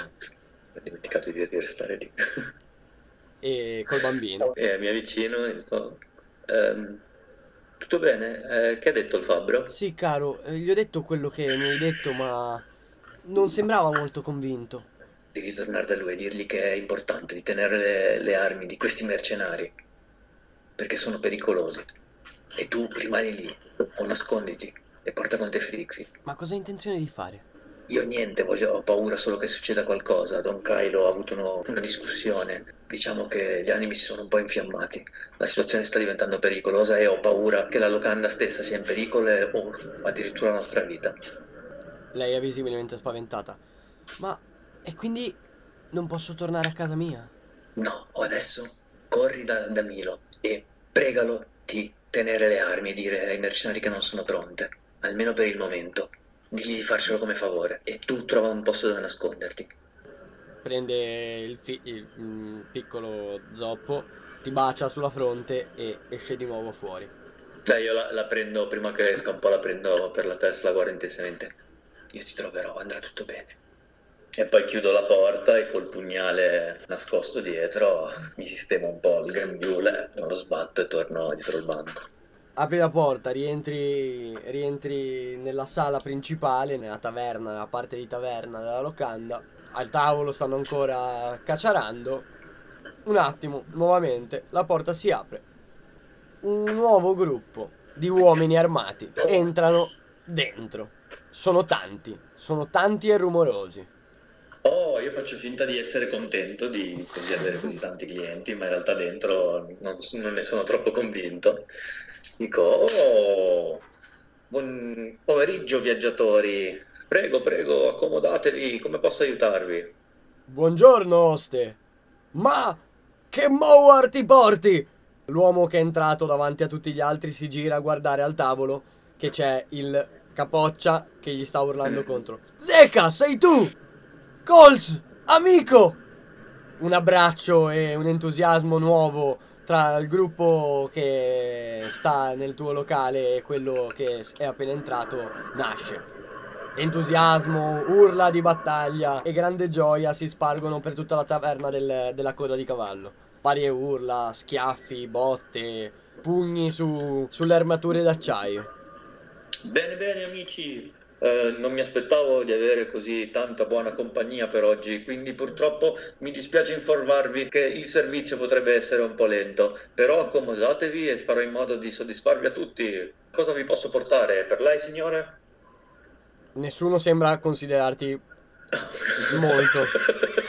Ho dimenticato di restare lì.
e col bambino.
E mi avvicino ehm, tutto bene? Eh, che ha detto il fabbro?
Sì, caro, eh, gli ho detto quello che mi hai detto, ma non sembrava molto convinto.
Devi tornare da lui e dirgli che è importante di tenere le, le armi di questi mercenari, perché sono pericolosi. E tu rimani lì, o nasconditi, e porta con te Frixi.
Ma cosa hai intenzione di fare?
Io niente, voglio, ho paura solo che succeda qualcosa. Don Kylo ha avuto uno- una discussione. Diciamo che gli animi si sono un po' infiammati. La situazione sta diventando pericolosa e ho paura che la locanda stessa sia in pericolo o addirittura la nostra vita.
Lei è visibilmente spaventata. Ma e quindi non posso tornare a casa mia?
No, o adesso corri da, da Milo e pregalo di tenere le armi e dire ai mercenari che non sono pronte, almeno per il momento. Digli di farcelo come favore e tu trova un posto dove nasconderti.
Prende il, fi- il, mm, piccolo zoppo, ti bacia sulla fronte e esce di nuovo fuori.
Dai, io la, la prendo, prima che esca un po', la prendo per la testa, la guardo intensamente. Io ti troverò, andrà tutto bene. E poi chiudo la porta e col pugnale nascosto dietro mi sistemo un po' il grembiule, non lo sbatto e torno dietro il banco.
Apri la porta, rientri, rientri nella sala principale, nella taverna, nella parte di taverna della locanda. Al tavolo stanno ancora cacciarando. Un attimo, nuovamente, la porta si apre. Un nuovo gruppo di uomini armati entrano dentro. Sono tanti, sono tanti e rumorosi.
Oh, io faccio finta di essere contento di così avere così tanti clienti, ma in realtà dentro non, non ne sono troppo convinto. Dico, oh, buon pomeriggio viaggiatori, prego, prego, accomodatevi, come posso aiutarvi?
Buongiorno, oste. Ma che mowar ti porti? L'uomo che è entrato davanti a tutti gli altri si gira a guardare al tavolo che c'è il capoccia che gli sta urlando contro. Zecca, sei tu! Colz, amico! Un abbraccio e un entusiasmo nuovo tra il gruppo che sta nel tuo locale e quello che è appena entrato nasce. Entusiasmo, urla di battaglia e grande gioia si spargono per tutta la taverna del- della coda di cavallo. Varie urla, schiaffi, botte, pugni su, sulle armature d'acciaio.
Bene, bene amici, Eh, non mi aspettavo di avere così tanta buona compagnia per oggi, quindi purtroppo mi dispiace informarvi che il servizio potrebbe essere un po' lento, però accomodatevi e farò in modo di soddisfarvi a tutti. Cosa vi posso portare? Per lei, signore?
Nessuno sembra considerarti molto.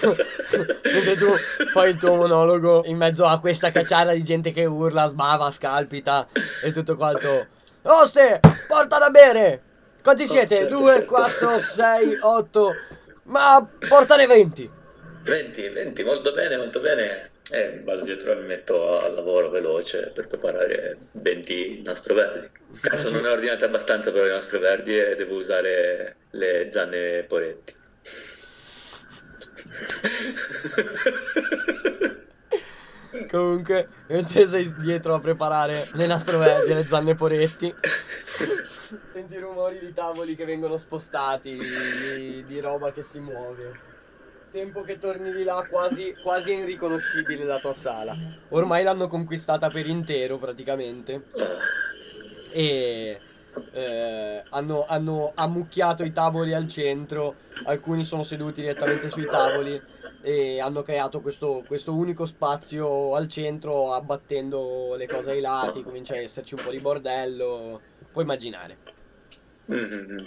Mentre tu fai il tuo monologo in mezzo a questa cacciara di gente che urla, sbava, scalpita e tutto quanto. Oste, porta da bere! Quanti siete?
certo,
2,
certo.
4, 6, 8. Ma portane 20.
20, 20, molto bene, molto bene. Eh, vado dietro e mi metto al lavoro veloce per preparare 20 nastro verdi. Cazzo, non ne ho ordinate abbastanza per i nastro verdi e devo usare le zanne poretti.
Comunque, mentre sei dietro a preparare le nastroverdi e le zanne poretti, senti i rumori di tavoli che vengono spostati, di, di roba che si muove. Tempo che torni di là quasi, quasi è irriconoscibile la tua sala. Ormai l'hanno conquistata per intero praticamente. E eh, hanno, hanno ammucchiato i tavoli al centro, alcuni sono seduti direttamente sui tavoli e hanno creato questo, questo unico spazio al centro abbattendo le cose ai lati, comincia a esserci un po' di bordello, puoi immaginare.
Mm.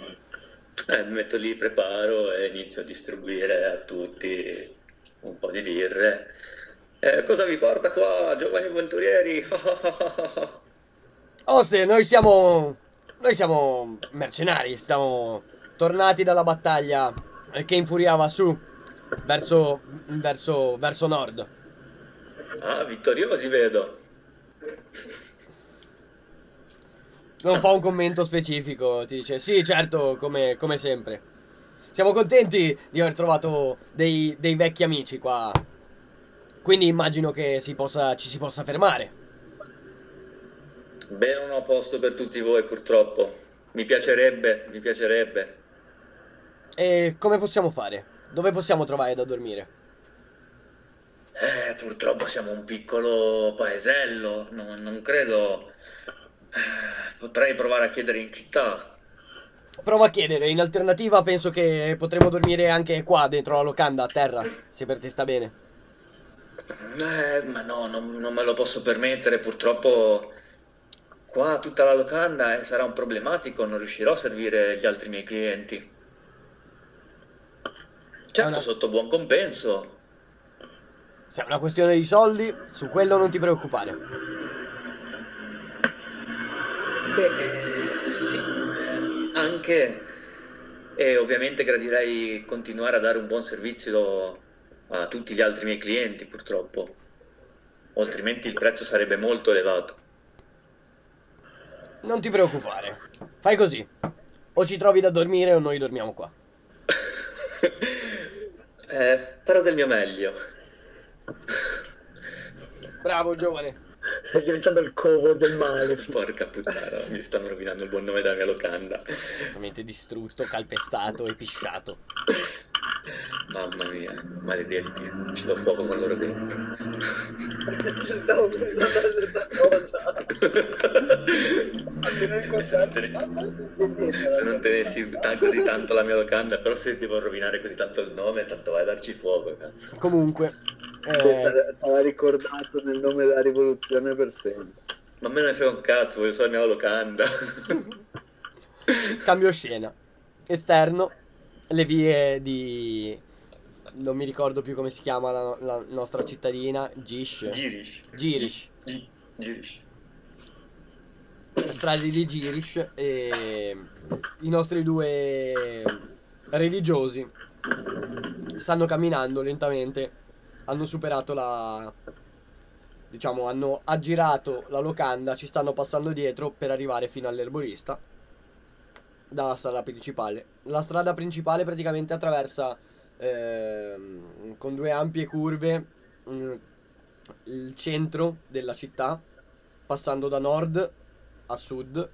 Eh, mi metto lì, preparo e inizio a distribuire a tutti un po' di birre. Eh, cosa vi porta qua, giovani avventurieri?
Oste, noi siamo. Noi siamo mercenari, stiamo tornati dalla battaglia che infuriava su verso, verso, verso nord.
Ah, vittoriosi vedo.
Non fa un commento specifico, ti dice sì, certo, come, come sempre. Siamo contenti di aver trovato dei, dei vecchi amici qua. Quindi immagino che si possa, ci si possa fermare.
Beh, non ho posto per tutti voi purtroppo. Mi piacerebbe, mi piacerebbe.
E come possiamo fare? Dove possiamo trovare da dormire?
Eh, purtroppo siamo un piccolo paesello, non, non credo... Eh, potrei provare a chiedere in città.
Prova a chiedere, in alternativa penso che potremmo dormire anche qua dentro la locanda a terra, se per te sta bene.
Eh, ma no, non, non me lo posso permettere, purtroppo qua tutta la locanda eh, sarà un problematico, non riuscirò a servire gli altri miei clienti. Certo,
una-
sotto buon compenso.
Se è una questione di soldi, su quello non ti preoccupare.
Beh, eh, sì, anche. E ovviamente gradirei continuare a dare un buon servizio a tutti gli altri miei clienti, purtroppo. Altrimenti il prezzo sarebbe molto elevato.
Non ti preoccupare. Fai così. O ci trovi da dormire o noi dormiamo qua.
Eh, farò del mio meglio.
Bravo, giovane.
Stai diventando il covo del male.
Porca puttana, mi stanno rovinando il buon nome della mia locanda.
Totalmente distrutto, calpestato e pisciato.
Mamma mia, maledetti, ci do fuoco con loro dentro.
Stavo pensando a questa cosa.
se non, te- se non tenessi così tanto la mia locanda, però se devo rovinare così tanto il nome, tanto vai a darci fuoco, cazzo.
Comunque, eh,
Sarà ricordato nel nome della rivoluzione per sempre.
Ma a me non frega un cazzo, voglio solo la mia locanda.
cambio scena. Esterno, le vie di... Non mi ricordo più come si chiama la, la nostra cittadina. Gish.
Girish.
Girish.
Gi- Girish.
strade di Girish e i nostri due religiosi stanno camminando lentamente, hanno superato la diciamo hanno aggirato la locanda, ci stanno passando dietro per arrivare fino all'erborista dalla strada principale. La strada principale praticamente attraversa ehm, con due ampie curve mm, il centro della città, passando da nord a sud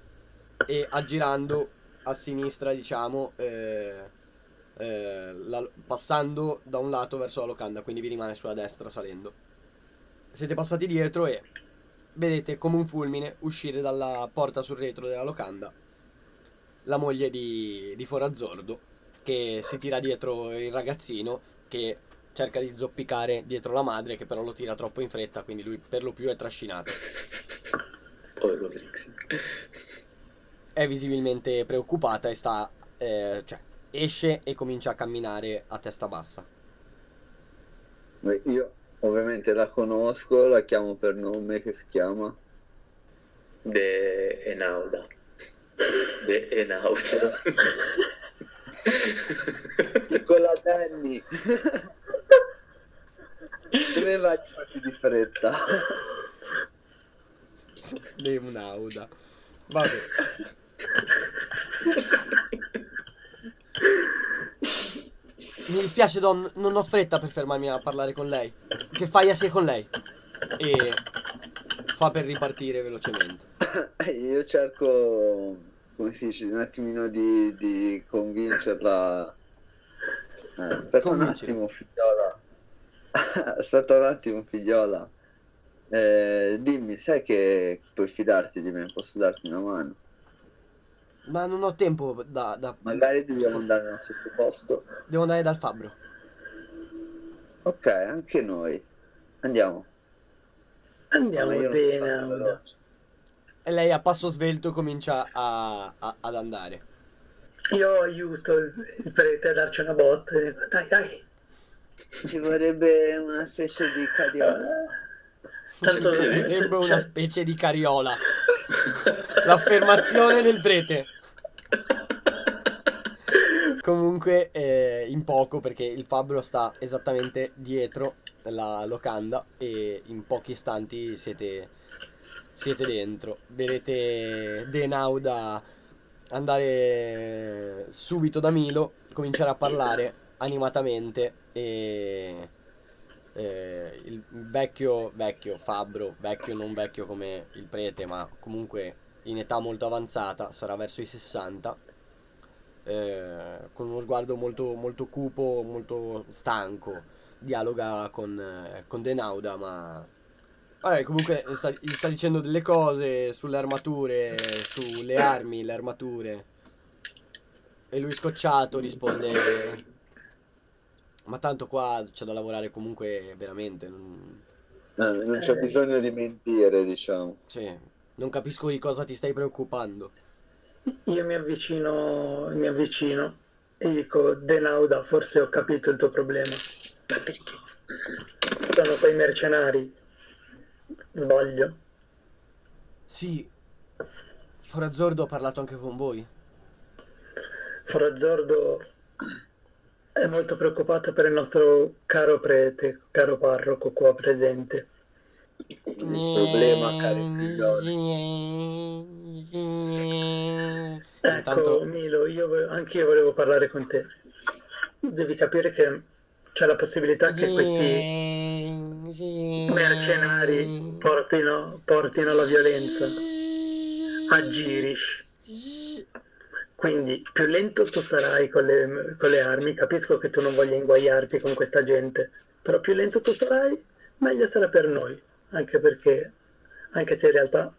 e aggirando a sinistra, diciamo, eh, eh, la- passando da un lato verso la locanda, quindi vi rimane sulla destra salendo. Siete passati dietro e vedete come un fulmine uscire dalla porta sul retro della locanda la moglie di, di Forazzordo che si tira dietro il ragazzino che cerca di zoppicare dietro la madre che però lo tira troppo in fretta quindi lui per lo più è trascinato
Povero Trixie.
è visibilmente preoccupata e sta eh, cioè esce e comincia a camminare a testa bassa
Beh, Io ovviamente la conosco, la chiamo per nome, che si chiama?
De Enauda. De Enauda.
Piccola Danny. Dove vai di fretta?
Leonauda vabbè mi dispiace Don non ho fretta per fermarmi a parlare con lei che fai a sé con lei e fa per ripartire velocemente
Io cerco, come si dice, un attimino di, di convincerla. Eh, aspetta un
Convincere.
attimo, figliola. aspetta un attimo, figliola. Eh, dimmi, sai che puoi fidarti di me? Posso darti una mano?
Ma non ho tempo da, da-
Magari dobbiamo andare nello stesso posto.
devo andare dal fabbro
Ok, anche noi. Andiamo.
Andiamo bene.
e lei a passo svelto comincia a- a- ad andare
Io aiuto il, il prete a darci una botta e dico, dai, dai.
Ci vorrebbe una specie di carriola.
Tanto c'è-
una specie di carriola. L'affermazione del prete. Comunque, eh, in poco, perché il fabbro sta esattamente dietro la locanda e in pochi istanti siete, siete dentro. Vedete Denauda andare subito da Milo, cominciare a parlare animatamente e eh, il vecchio, vecchio fabbro, vecchio non vecchio come il prete, ma comunque in età molto avanzata, sarà verso i 60, eh, con uno sguardo molto, molto cupo, molto stanco, dialoga con, eh, con Denauda, ma vabbè, comunque sta, gli sta dicendo delle cose sulle armature, sulle armi, le armature. E lui scocciato risponde... Ma tanto qua c'è da lavorare comunque veramente. Non,
Eh, non c'è
Eh.
bisogno di mentire, diciamo.
cioè, non capisco di cosa ti stai preoccupando.
Io mi avvicino, mi avvicino e dico, Denauda, forse ho capito il tuo problema.
Ma perché?
Sono quei mercenari. Sbaglio.
Sì, Forazzordo ha parlato anche con voi.
Forazzordo è molto preoccupato per il nostro caro prete, caro parroco qua presente.
Il problema, cari figlioli.
Ecco,
Intanto,
Milo, io vo- anche io volevo parlare con te. Devi capire che c'è la possibilità che questi mercenari portino, portino la violenza a Girish. Quindi più lento tu sarai con le, con le armi, capisco che tu non voglia inguaiarti con questa gente, però più lento tu sarai, meglio sarà per noi, anche perché, anche se in realtà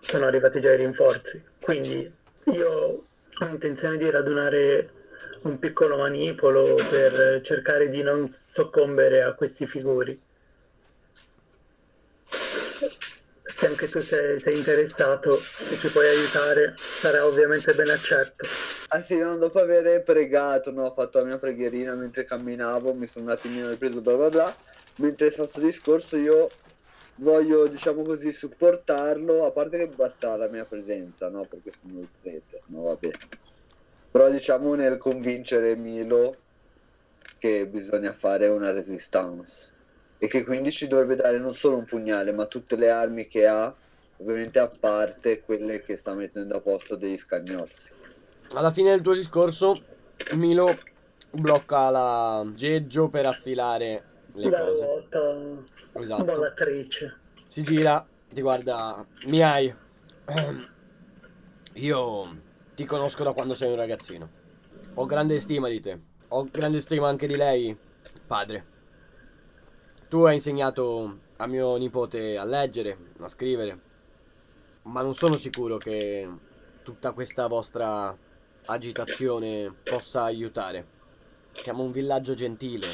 sono arrivati già i rinforzi. Quindi io ho intenzione di radunare un piccolo manipolo per cercare di non soccombere a questi figuri. Se anche tu sei, sei interessato e ci puoi aiutare, sarà ovviamente ben accetto.
Ah sì, no, dopo aver pregato, no, ho fatto la mia preghierina mentre camminavo, mi sono un attimino ripreso bla bla bla, mentre sta sto discorso io voglio, diciamo così, supportarlo, a parte che basta la mia presenza, no, perché sono il prete, no, va bene. Però diciamo nel convincere Milo che bisogna fare una resistance e che quindi ci dovrebbe dare non solo un pugnale, ma tutte le armi che ha, ovviamente a parte quelle che sta mettendo a posto degli scagnozzi.
alla fine del tuo discorso, Milo blocca la geggio per affilare le
La
cose.
ruota
Esatto.
volatrice.
Si gira, ti guarda. Miai. Ehm, Io ti conosco da quando sei un ragazzino. Ho grande stima di te. Ho grande stima anche di lei, padre. Tu hai insegnato a mio nipote a leggere, a scrivere. Ma non sono sicuro che tutta questa vostra agitazione possa aiutare. Siamo un villaggio gentile.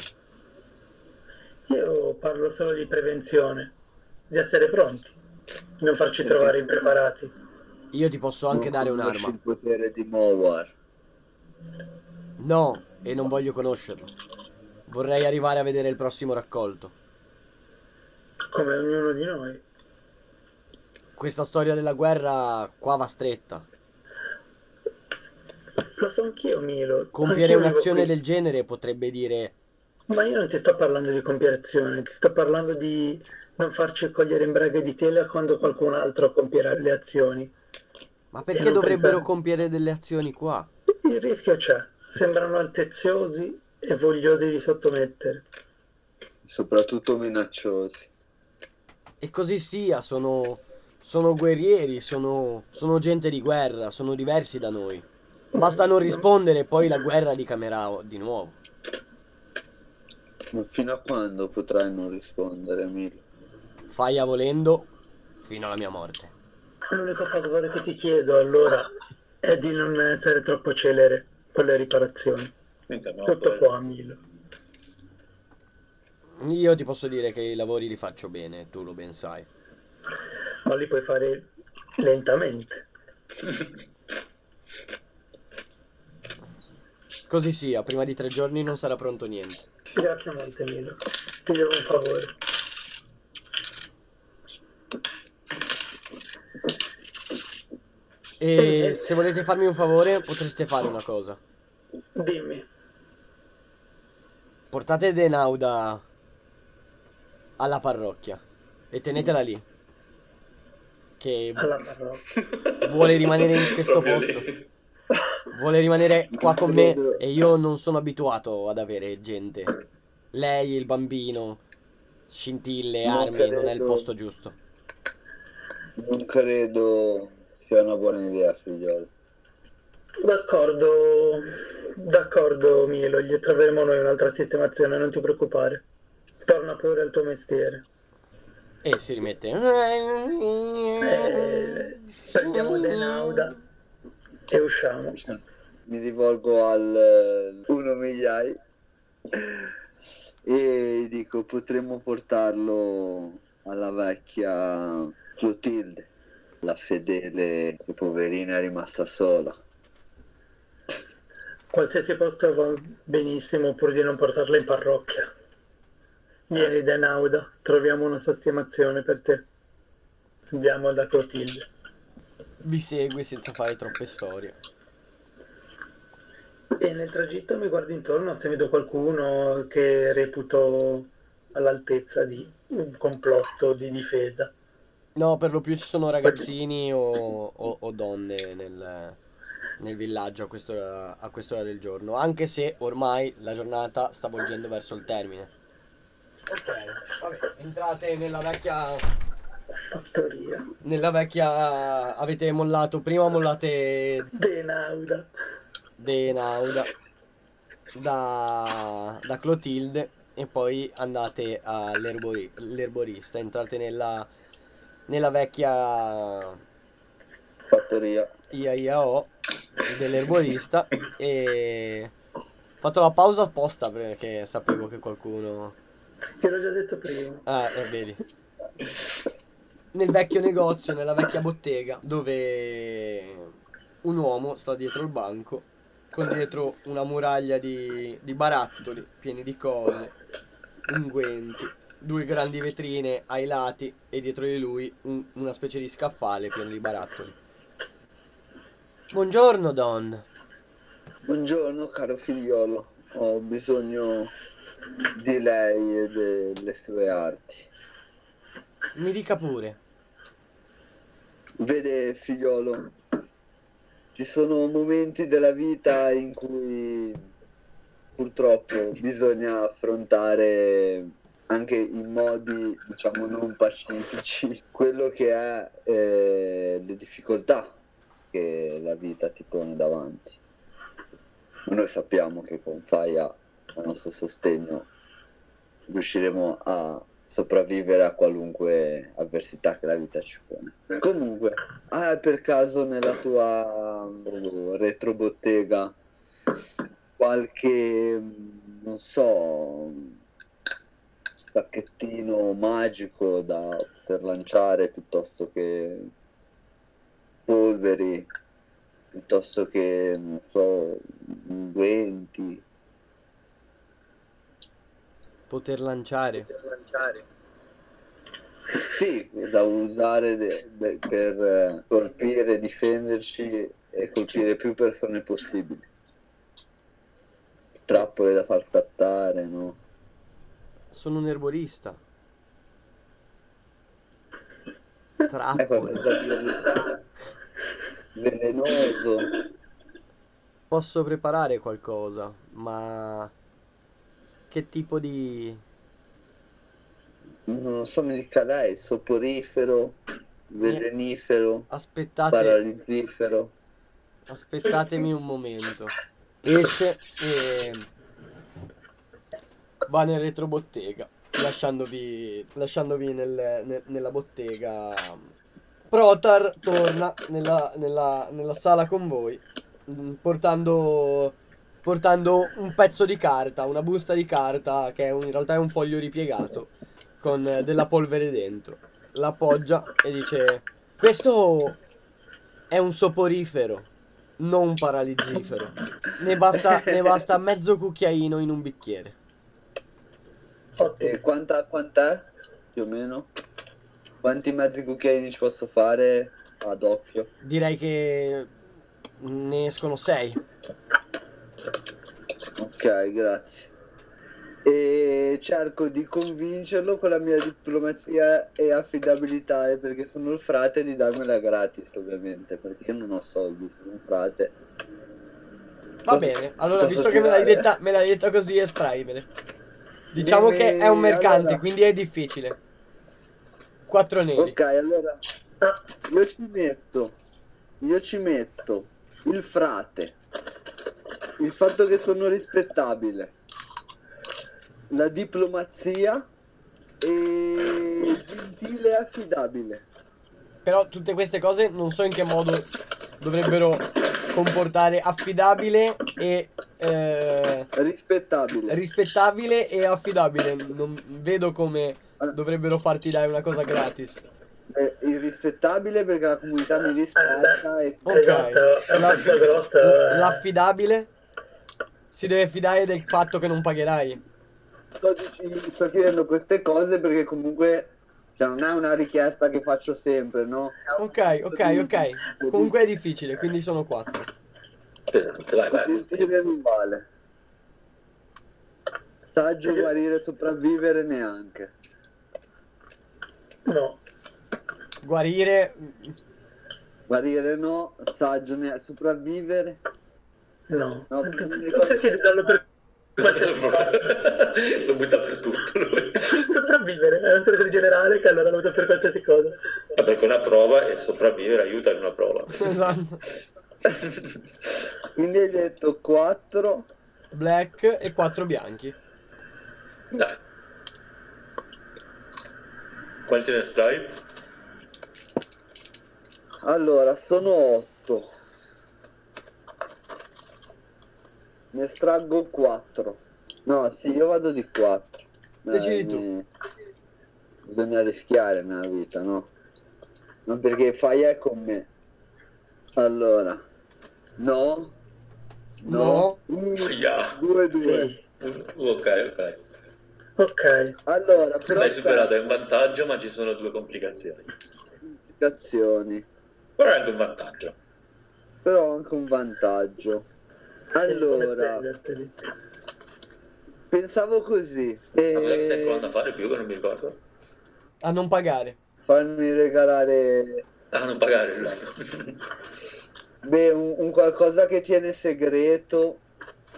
Io parlo solo di prevenzione, di essere pronti, di non farci trovare impreparati.
Io ti posso anche
Non
dare un'arma.
il potere di Mowar.
No, e non voglio conoscerlo. Vorrei arrivare a vedere il prossimo raccolto.
Come ognuno di noi.
Questa storia della guerra qua va stretta.
Lo so anch'io, Milo.
Compiere
Anch'io
un'azione del genere potrebbe dire
Ma io non ti sto parlando di compiere azioni, ti sto parlando di non farci cogliere in braghe di tela quando qualcun altro compierà le azioni.
Ma perché dovrebbero
pensare-
compiere delle azioni qua?
Il rischio c'è, sembrano alteziosi e vogliosi di sottomettere.
soprattutto minacciosi.
E così sia, sono, sono guerrieri, sono, sono gente di guerra, sono diversi da noi. Basta non rispondere e poi la guerra li camerà di nuovo.
Ma fino a quando potrai non rispondere, Milo?
Faia volendo fino alla mia morte.
L'unico favore che ti chiedo allora è di non essere troppo celere con le riparazioni. Tutto qua, Milo.
Io ti posso dire che i lavori li faccio bene, tu lo ben sai.
Ma li puoi fare lentamente.
Così sia, prima di tre giorni non sarà pronto niente.
Grazie molte, Milo. Ti devo un favore.
E se volete farmi un favore, potreste fare una cosa.
Dimmi.
Portate Denauda alla parrocchia e tenetela lì. Che vuole rimanere in questo posto. Vuole rimanere qua con me e io non sono abituato ad avere gente. Lei, il bambino, scintille,
Non
armi, non è il
credo.
posto giusto.
Non credo sia una buona idea, figliolo.
D'accordo, d'accordo Milo, gli troveremo noi un'altra sistemazione, non ti preoccupare. Torna pure al tuo mestiere.
E si rimette.
Eh, prendiamo Denauda e usciamo.
Mi rivolgo al eh, uno migliai e dico potremmo portarlo alla vecchia Clotilde, la fedele che poverina è rimasta sola.
Qualsiasi posto va benissimo pur di non portarla in parrocchia. Vieni Denauda, troviamo una sistemazione per te. Andiamo da Clotilde.
Vi segue senza fare troppe storie.
E nel tragitto mi guardo intorno se vedo qualcuno che reputo all'altezza di un complotto di difesa.
No, per lo più ci sono ragazzini o, o- o donne nel, nel villaggio a quest'ora, a quest'ora del giorno, anche se ormai la giornata sta volgendo verso il termine. Ok, vabbè, entrate nella vecchia,
Fattoria.
nella vecchia, avete mollato, prima mollate
Denauda.
Denauda da, da Clotilde e poi andate all'erborista, entrate nella, nella vecchia
Fattoria.
IAIAO dell'erborista e ho fatto la pausa apposta perché sapevo che qualcuno...
Te l'ho già detto prima.
Ah, eh, vedi. Nel vecchio negozio, nella vecchia bottega, dove un uomo sta dietro il banco, con dietro una muraglia di, di barattoli pieni di cose, unguenti, due grandi vetrine ai lati e dietro di lui un- una specie di scaffale pieno di barattoli. Buongiorno, Don.
Buongiorno caro figliolo, ho bisogno di lei e delle sue arti.
Mi dica pure.
Vede figliolo, ci sono momenti della vita in cui purtroppo bisogna affrontare anche in modi diciamo non pacifici quello che è eh, le difficoltà che la vita ti pone davanti. Noi sappiamo che con Faia, a nostro sostegno, riusciremo a sopravvivere a qualunque avversità che la vita ci pone. Comunque, hai per caso nella tua mm, retrobottega qualche, mm, non so, stacchettino magico da poter lanciare piuttosto che polveri, piuttosto che, non so, unguenti?
Poter lanciare.
Sì, da usare de- de- per eh, colpire, difenderci e colpire più persone possibili. Trappole da far scattare, no?
Sono un erborista.
È
Trappole.
velenoso.
Posso preparare qualcosa, ma che tipo di...
Non so, mi dica lei, soporifero, velenifero,
Aspettate,
paralizzifero.
aspettatemi un momento. Esce e va nel retrobottega, lasciandovi, lasciandovi nel- nel- nella bottega. Protar torna nella, nella- nella sala con voi, mm, portando, portando un pezzo di carta, una busta di carta che un- in realtà è un foglio ripiegato con eh, della polvere dentro. L'appoggia e dice: Questo è un soporifero, non un paralizzifero. Ne basta, ne basta mezzo cucchiaino in un bicchiere.
E quanta, quant'è? Più o meno? Quanti mezzi cucchiaini ci posso fare? ad occhio.
Direi che ne escono 6.
Ok, grazie. E cerco di convincerlo con la mia diplomazia e affidabilità, eh, perché sono il frate, di darmela gratis, ovviamente, perché io non ho soldi, sono un frate.
Va bene, allora visto che me l'hai detta, me l'hai detta così, estraimene. Diciamo
Dimmi-
che è un mercante,
allora-
quindi è difficile. 4 neri.
Ok, allora io ci metto, io ci metto il frate, il fatto che sono rispettabile, la diplomazia e gentile e affidabile.
Però tutte queste cose non so in che modo dovrebbero comportare affidabile e eh,
Rispettabile.
rispettabile e affidabile. Non vedo come dovrebbero farti dare una cosa gratis.
Eh, irrispettabile perché la comunità mi rispetta e
Ok.
Esatto,
La-
eh.
L'affidabile si deve fidare del fatto che non pagherai.
sto, sto chiedendo queste cose perché comunque cioè, non è una richiesta che faccio sempre, no?
Ok, ok, ok. Comunque è difficile, quindi sono 4.
Pesante, vai, vai.
Sentire rivale. Saggio guarire sopravvivere neanche.
No,
Guarire
Guarire no, saggio ne sopravvivere.
No.
No,
Perché di darlo per qualsiasi cosa?
Lo butta per tutto lui.
Sopravvivere, è una cosa generale che allora lo uso per qualsiasi cosa.
Vabbè, con una prova e sopravvivere aiuta in una prova.
esatto.
Quindi hai detto 4.
Black e 4 bianchi.
Dai. Quanti ne stai?
Allora, sono 8. Ne estraggo 4. No, sì, io vado di 4.
Decidi tu.
Bisogna rischiare nella vita, no? Non perché fai è con me. Allora, no.
No.
Yeah.
2 2.
Sì.
Ok, ok.
Ok,
Allora, però
L'hai superato, è un vantaggio, ma ci sono due complicazioni.
complicazioni.
Però è anche un vantaggio.
Però ho anche un vantaggio. Allora, pensavo così.
Ma cosa che stai
E
provando a fare più che non mi ricordo?
A non pagare.
farmi regalare
Ah, non pagare, giusto?
beh, un, un qualcosa che tiene segreto,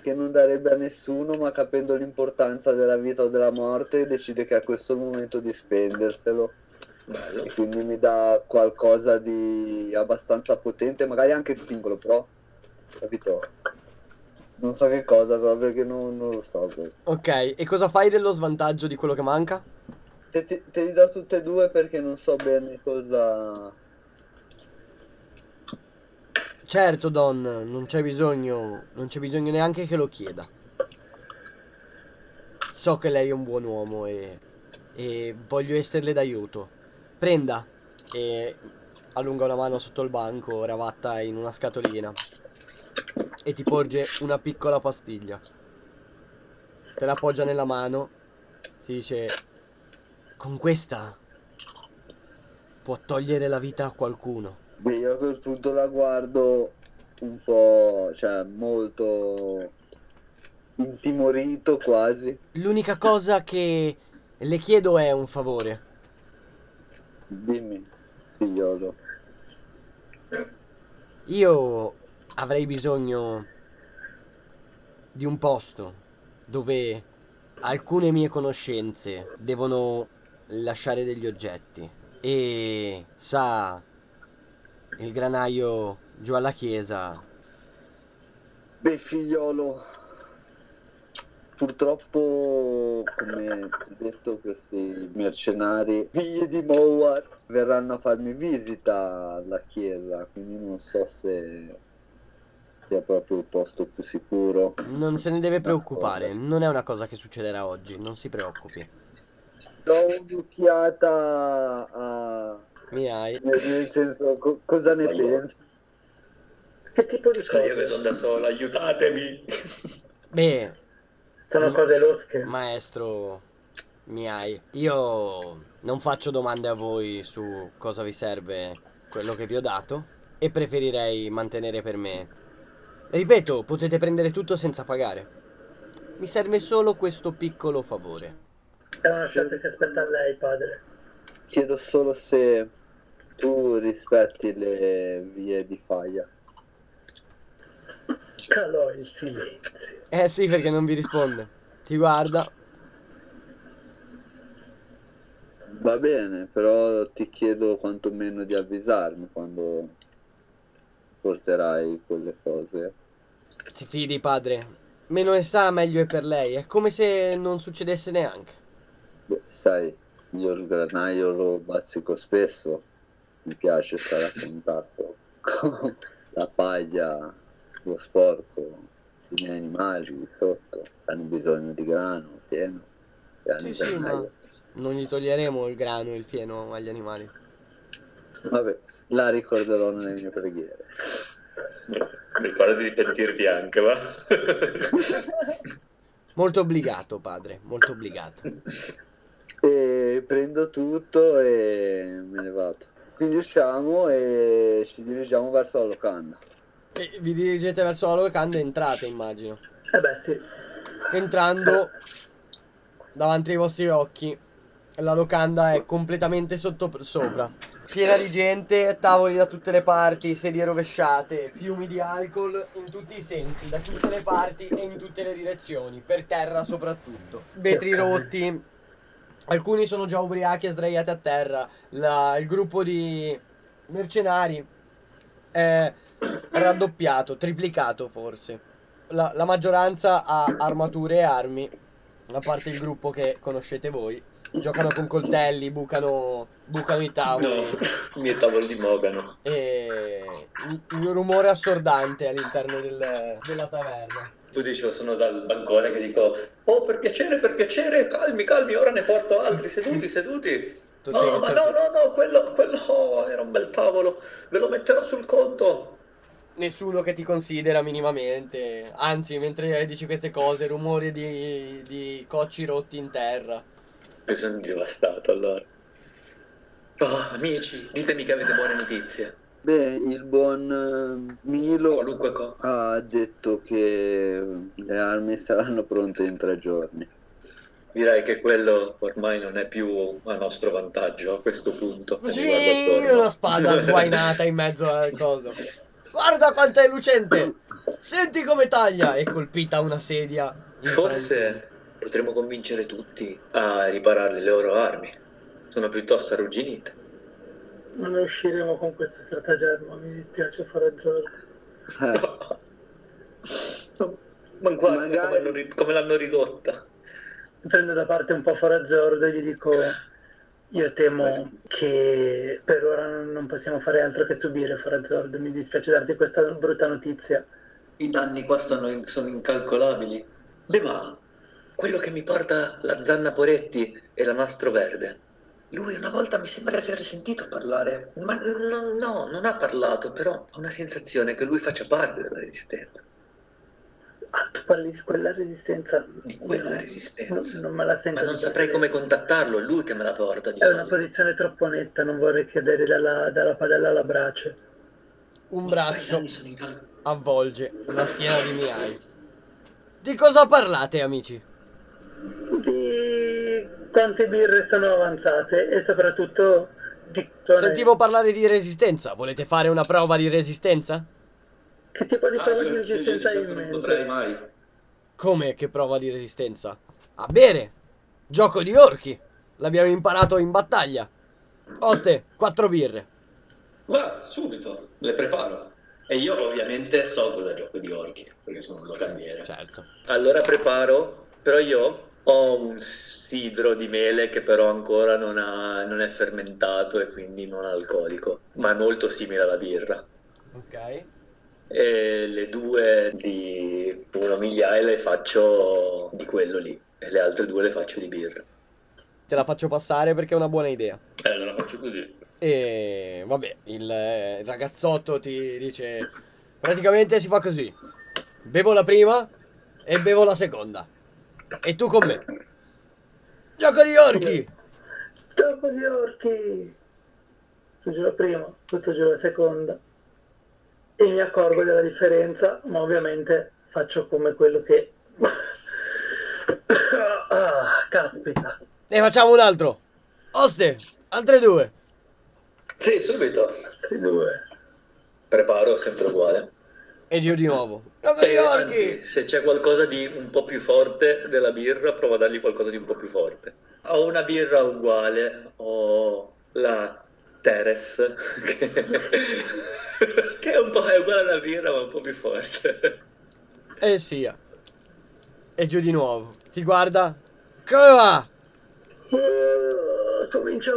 che non darebbe a nessuno, ma capendo l'importanza della vita o della morte, decide che a questo momento di spenderselo.
Bello.
E quindi mi dà qualcosa di abbastanza potente, magari anche singolo, però capito? Non so che cosa, però perché non, non lo so.
Ok, e cosa fai dello svantaggio di quello che manca?
Te, te, te li do tutte e due perché non so bene cosa.
Certo, Don, non c'è bisogno, non c'è bisogno neanche che lo chieda. So che lei è un buon uomo e, e voglio esserle d'aiuto. Prenda e allunga una mano sotto il banco, ravatta in una scatolina e ti porge una piccola pastiglia. Te la appoggia nella mano, ti dice: Con questa può togliere la vita a qualcuno.
Beh, io a quel punto la guardo un po', cioè molto intimorito quasi.
L'unica cosa che le chiedo è un favore.
Dimmi, figliolo.
Io avrei bisogno di un posto dove alcune mie conoscenze devono lasciare degli oggetti. E sa, il granaio giù alla chiesa.
Beh, figliolo, purtroppo, come ti ho detto, questi mercenari, figli di Mowar, verranno a farmi visita alla chiesa, quindi non so se sia proprio il posto più sicuro.
Non se ne deve preoccupare, non è una cosa che succederà oggi, non si preoccupi.
Do un'occhiata a...
Mi hai.
nel, nel senso, co- cosa ne
Voglio-
pensi?
Che tipo di
Cioè, io che sono da solo, aiutatemi!
Beh,
Sono cose losche.
Maestro Miai, io non faccio domande a voi su cosa vi serve quello che vi ho dato e preferirei mantenere per me. Ripeto, potete prendere tutto senza pagare. Mi serve solo questo piccolo favore.
Una scelta che aspetta a lei, padre.
Chiedo solo se tu rispetti le vie di faglia.
Calò il silenzio.
Eh sì, perché non vi risponde. Ti guarda.
Va bene, però ti chiedo quantomeno di avvisarmi quando porterai quelle cose.
Si fidi, padre. Meno ne sa, meglio è per lei. È come se non succedesse neanche.
Beh, sai, io il granaio lo bazzico spesso, mi piace stare a contatto con la paglia, lo sporco, i miei animali sotto, hanno bisogno di grano pieno. e
Sì, sì, ma non gli toglieremo il grano e il fieno agli animali.
Vabbè, la ricorderò nelle mie preghiere.
Ricordati di pentirti anche, va?
Molto obbligato, padre, molto obbligato.
E prendo tutto e me ne vado. Quindi usciamo e ci dirigiamo verso la locanda.
E vi dirigete verso la locanda e entrate, immagino.
Eh beh, sì.
Entrando davanti ai vostri occhi, la locanda è completamente sotto sopra. Piena di gente, tavoli da tutte le parti, sedie rovesciate, fiumi di alcol in tutti i sensi, da tutte le parti e in tutte le direzioni, per terra soprattutto. Vetri rotti, alcuni sono già ubriachi e sdraiati a terra. La- il gruppo di mercenari è raddoppiato, triplicato forse. La, la maggioranza ha armature e armi, a parte il gruppo che conoscete voi. Giocano con coltelli, bucano, bucano i tavoli.
No, i miei tavoli di Mogano.
E il rumore assordante all'interno del- della taverna.
Tu dicevo, sono dal bancone che dico, oh per piacere, per piacere, calmi, calmi, ora ne porto altri, seduti, seduti. No,
che
ma no, no, no, quello, quello oh, era un bel tavolo, ve lo metterò sul conto.
Nessuno che ti considera minimamente. Anzi, mentre dici queste cose, rumori di, di cocci rotti in terra.
E sono devastato allora. Oh, amici, ditemi che avete buone notizie.
Beh, il buon eh, Milo
Qualunque
ha detto che le armi saranno pronte in tre giorni.
Direi che quello ormai non è più a nostro vantaggio a questo punto.
Sì, una spada sguainata in mezzo al coso. Guarda quanto è lucente! Senti come taglia! E colpita una sedia.
Forse potremmo convincere tutti a riparare le loro armi. Sono piuttosto arrugginite.
Non ne usciremo con questo stratagemma, mi dispiace fare zorro.
Eh,
Ma guarda
Magari-
come, l'hanno ri- come l'hanno ridotta.
Prendo da parte un po' Forazzordo e gli dico: Io temo che per ora non possiamo fare altro che subire, Forazzordo. Mi dispiace darti questa brutta notizia.
I danni qua stanno in- sono incalcolabili. Beh, ma quello che mi porta la zanna Poretti e la nastro verde. Lui una volta mi sembra di aver sentito parlare, ma no, no, non ha parlato, però ho una sensazione che lui faccia parte della resistenza.
Ah, tu parli di quella resistenza?
Di quella
No,
resistenza.
Non, non me la sento.
Ma non saprei come contattarlo, è lui che me la porta di
È una
solito.
posizione troppo netta, non vorrei cadere dalla, dalla padella alla brace.
Un braccio avvolge la schiena di Miai. Di cosa parlate, amici?
Quante birre sono avanzate e soprattutto di
Sentivo parlare di resistenza. Volete fare una prova di resistenza?
che tipo di
Ah,
prova di resistenza hai
certo
in
non
mente?
potrei mai.
Come che prova di resistenza? A bere! Gioco di orchi! L'abbiamo imparato in battaglia. Oste, quattro birre.
Va, subito, le preparo. E io ovviamente so cosa gioco di orchi, perché sono un locandiere.
Certo.
Allora preparo, però io ho un sidro di mele che però ancora non, ha- non è fermentato e quindi non alcolico, ma è molto simile alla birra.
Ok.
E le due di uno migliaia le faccio di quello lì, e le altre due le faccio di birra.
Te la faccio passare perché è una buona idea.
Eh, allora faccio così.
E vabbè, eh, il ragazzotto ti dice praticamente si fa così. Bevo la prima e bevo la seconda. E tu con me. Gioco di orchi!
Gioco di orchi! butto giù la prima, butto giù la seconda e mi accorgo della differenza, ma ovviamente faccio come quello che... ah, caspita.
Ne facciamo un altro. Oste, altre due.
Sì, subito.
Altri due.
Preparo sempre uguale.
E giù di nuovo.
E,
orchi.
anzi, se c'è qualcosa di un po' più forte della birra, provo a dargli qualcosa di un po' più forte. Ho una birra uguale, ho la Teres, che, che è un po' è uguale alla birra ma un po' più forte.
E sia. E giù di nuovo. Ti guarda. Come va?
Uh, comincio...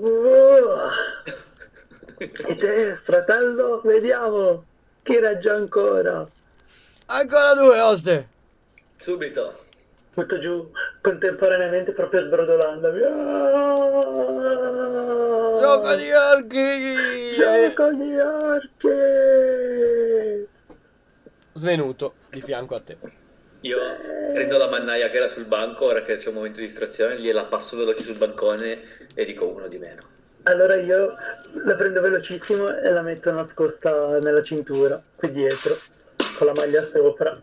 Uh. E te, fratello, vediamo. Chi regge ancora?
Ancora due, Oste.
Subito.
Butto giù contemporaneamente proprio sbrodolandomi. Ah!
Gioco di orchi.
Gioco di orchi!
Svenuto di fianco a te.
Io prendo la mannaia che era sul banco, ora che c'è un momento di distrazione, gliela passo veloce sul bancone e dico uno di meno.
Allora io la prendo velocissimo e la metto nascosta nella cintura, qui dietro, con la maglia sopra.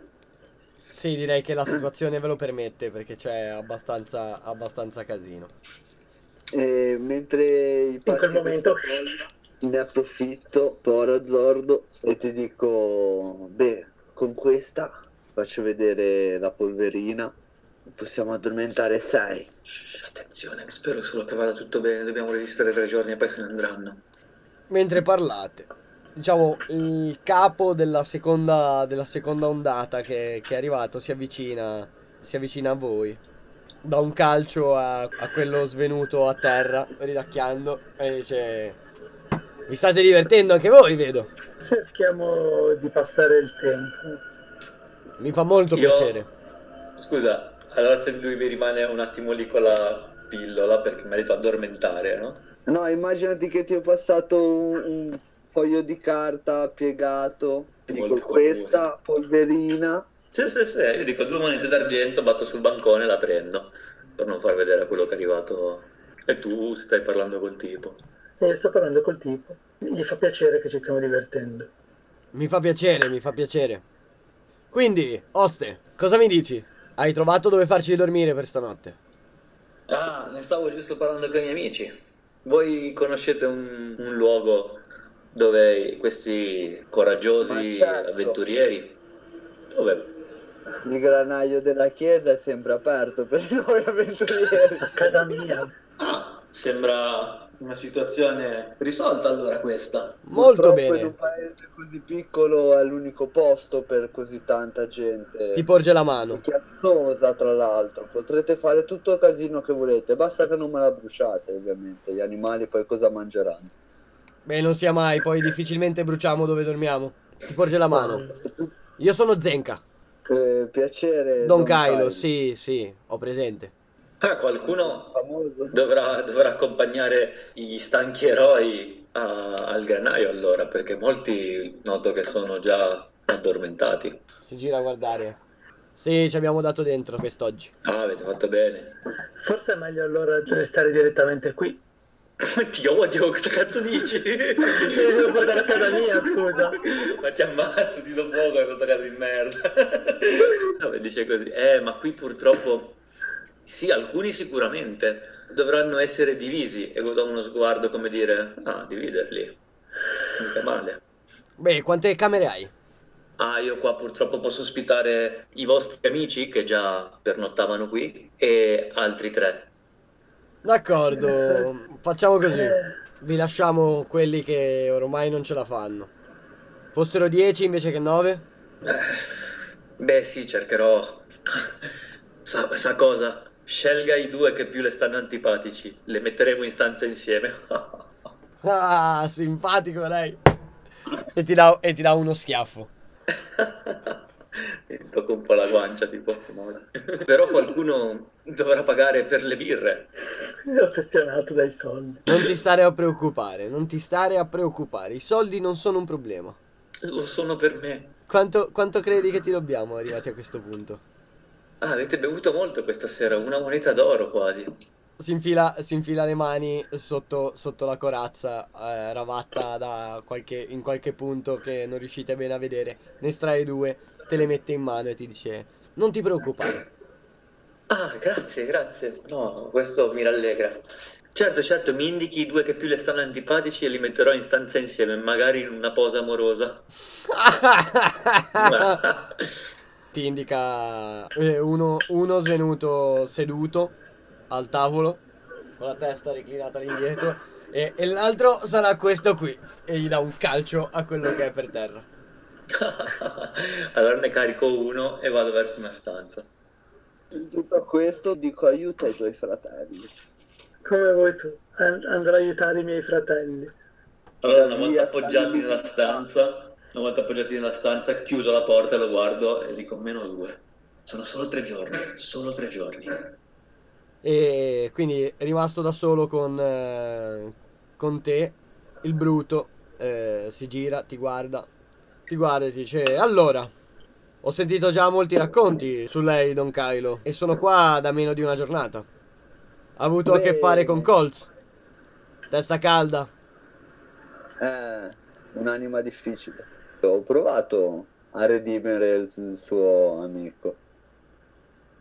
Sì, direi che la situazione ve lo permette perché c'è abbastanza, abbastanza casino.
E mentre gli passi
quel momento-
ne approfitto, Poro Zordo, e ti dico, beh, con questa faccio vedere la polverina, possiamo addormentare sei.
Shh, attenzione, spero solo che vada tutto bene, dobbiamo resistere tre giorni e poi se ne andranno.
Mentre parlate, diciamo, il capo della seconda, della seconda ondata che, che è arrivato si avvicina, si avvicina a voi. Da un calcio a, a quello svenuto a terra, ridacchiando, e dice... Vi state divertendo anche voi, vedo.
Cerchiamo di passare il tempo.
Mi fa molto
Io-
piacere.
Scusa, allora se lui mi rimane un attimo lì con la pillola perché mi ha detto addormentare, no?
No, immaginati che ti ho passato un, un foglio di carta piegato, ti dico questa polverina,
Sì, sì, sì, io dico due monete d'argento, batto sul bancone e la prendo per non far vedere quello che è arrivato. E tu stai parlando col tipo.
E sto parlando col tipo. Gli fa piacere che ci stiamo divertendo.
Mi fa piacere, mi fa piacere. Quindi, Oste, cosa mi dici? Hai trovato dove farci dormire per stanotte?
Ah, ne stavo giusto parlando con i miei amici. Voi conoscete un, un luogo dove questi coraggiosi
certo.
avventurieri? Dove?
il granaio della chiesa è sempre aperto per noi avventurieri.
A casa mia.
Ah, sembra una situazione risolta allora questa.
Molto
Purtroppo in
bene.
un paese così piccolo è l'unico posto per così tanta gente.
Ti porge la mano.
Chiassosa tra l'altro, potrete fare tutto il casino che volete, basta che non me la bruciate ovviamente, gli animali poi cosa mangeranno.
Beh, non sia mai, poi difficilmente bruciamo dove dormiamo. Ti porge la mano. Io sono Zenka.
Che piacere.
Don Kylo, sì, sì, ho presente.
Ah, qualcuno dovrà, dovrà accompagnare gli stanchi eroi a- al granaio allora, perché molti noto che sono già addormentati.
Si gira a guardare. Sì, ci abbiamo dato dentro quest'oggi.
Ah, avete fatto bene.
Forse è meglio allora restare direttamente qui.
Ti odio, cosa cazzo dici?
Devo portare a casa mia, scusa.
Ma ti ammazzo, ti do fuoco, hai fatto caso di merda. Vabbè, dice così. Eh, ma qui purtroppo, sì, alcuni sicuramente dovranno essere divisi. E do uno sguardo come dire, ah, dividerli. Mica male.
Beh, quante camere hai?
Ah, io qua purtroppo posso ospitare i vostri amici che già pernottavano qui e altri tre.
D'accordo, facciamo così.
Eh,
Vi lasciamo quelli che ormai non ce la fanno. Fossero 10 invece che 9?
Eh, Beh, sì, cercherò. Sa, sa cosa? Scelga i due che più le stanno antipatici. Le metteremo in stanza insieme.
Ah, simpatico lei. E ti dà, e ti dà uno schiaffo.
Mi tocco un po' la guancia, tipo. Però qualcuno dovrà pagare per le birre.
è ossessionato dai soldi.
Non ti stare a preoccupare, non ti stare a preoccupare. I soldi non sono un problema.
Lo sono per me.
Quanto, quanto credi che ti dobbiamo arrivati a questo punto?
Ah, avete bevuto molto questa sera, una moneta d'oro quasi.
si infila, si infila le mani sotto, sotto la corazza, eh, ravatta da qualche, in qualche punto che non riuscite bene a vedere. Ne estrae due, te le mette in mano e ti dice: Non ti preoccupare.
Ah, grazie, grazie. No, questo mi rallegra. Certo, certo, mi indichi i due che più le stanno antipatici e li metterò in stanza insieme, magari in una posa amorosa.
ti indica eh, uno, uno svenuto seduto al tavolo con la testa reclinata all'indietro e, e l'altro sarà questo qui e gli dà un calcio a quello che è per terra.
allora ne carico uno e vado verso una stanza.
In tutto questo dico aiuta i tuoi fratelli.
Come vuoi tu, And- andrò ad aiutare i miei fratelli.
Allora, una volta appoggiati nella stanza, una volta appoggiati nella stanza, chiudo la porta e lo guardo e dico meno due. Sono solo tre giorni, solo tre giorni.
E quindi rimasto da solo con, eh, con te, il bruto eh, si gira, ti guarda, ti guarda e ti dice allora, ho sentito già molti racconti su lei, Don Kylo, e sono qua da meno di una giornata. Ha avuto Beh... a che fare con Colts. Testa calda.
Eh, un'anima difficile. Ho provato a redimere il suo amico,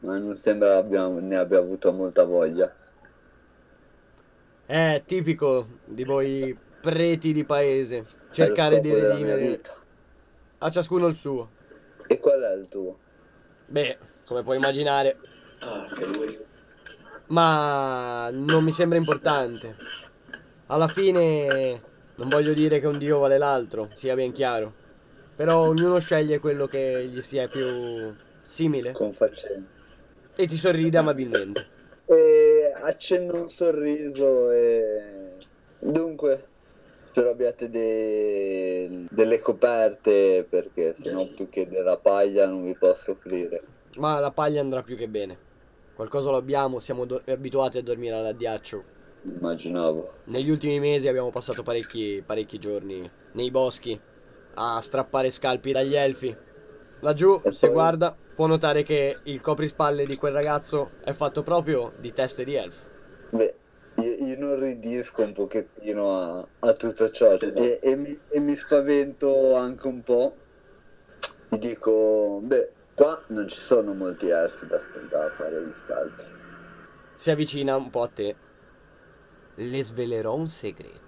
ma non sembra abbia, ne abbia avuto molta voglia.
È tipico di voi preti di paese cercare di redimere a ciascuno il suo.
E qual è il tuo?
Beh, come puoi immaginare.
Ah.
Ma non mi sembra importante. Alla fine non voglio dire che un dio vale l'altro, sia ben chiaro. Però ognuno sceglie quello che gli sia più simile.
Confacente.
E ti sorride amabilmente.
E accenno un sorriso e... Dunque, spero abbiate de... delle coperte perché sennò più che della paglia non vi posso offrire.
Ma la paglia andrà più che bene. Qualcosa lo abbiamo, siamo do- abituati a dormire all'addiaccio.
Immaginavo.
Negli ultimi mesi abbiamo passato parecchi, parecchi giorni nei boschi a strappare scalpi dagli elfi. Laggiù, se guarda, può notare che il coprispalle di quel ragazzo è fatto proprio di teste di elf.
Beh, io, io non ridisco un pochettino a, a tutto ciò esatto. e, e, mi, e mi spavento anche un po'. Ti dico, beh, qua non ci sono molti elfi da, da fare gli scalpi.
Si avvicina un po' a te. Le svelerò un segreto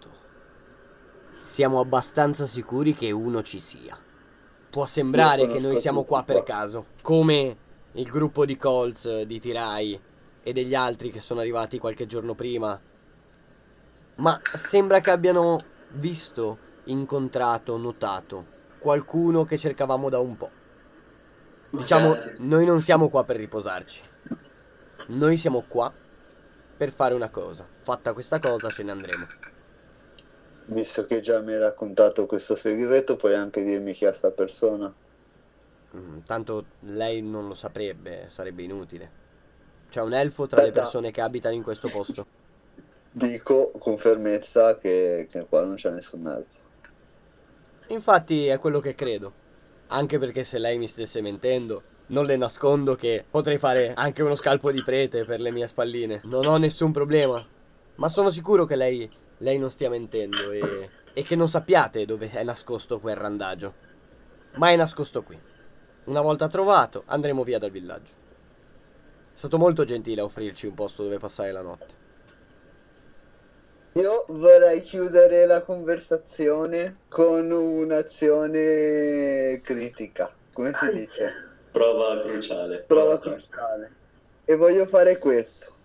siamo abbastanza sicuri che uno ci sia. Può sembrare che noi siamo qua per caso, come il gruppo di Colts, di Tirai e degli altri che sono arrivati qualche giorno prima. Ma sembra che abbiano visto, incontrato, notato qualcuno che cercavamo da un po'. Diciamo, noi non siamo qua per riposarci. Noi siamo qua per fare una cosa. Fatta questa cosa ce ne andremo
visto che già mi hai raccontato questo segreto, puoi anche dirmi chi è sta persona.
Mm, tanto lei non lo saprebbe, sarebbe inutile. C'è un elfo tra Aspetta. le persone che abitano in questo posto.
Dico con fermezza che, che qua non c'è nessun elfo.
Infatti è quello che credo. Anche perché se lei mi stesse mentendo, non le nascondo che potrei fare anche uno scalpo di prete per le mie spalline. Non ho nessun problema. Ma sono sicuro che lei lei non stia mentendo e, e che non sappiate dove è nascosto quel randagio. Ma è nascosto qui. Una volta trovato, andremo via dal villaggio. È stato molto gentile a offrirci un posto dove passare la notte.
Io vorrei chiudere la conversazione con un'azione critica. Come si dice?
Prova cruciale.
Prova cruciale. E voglio fare questo.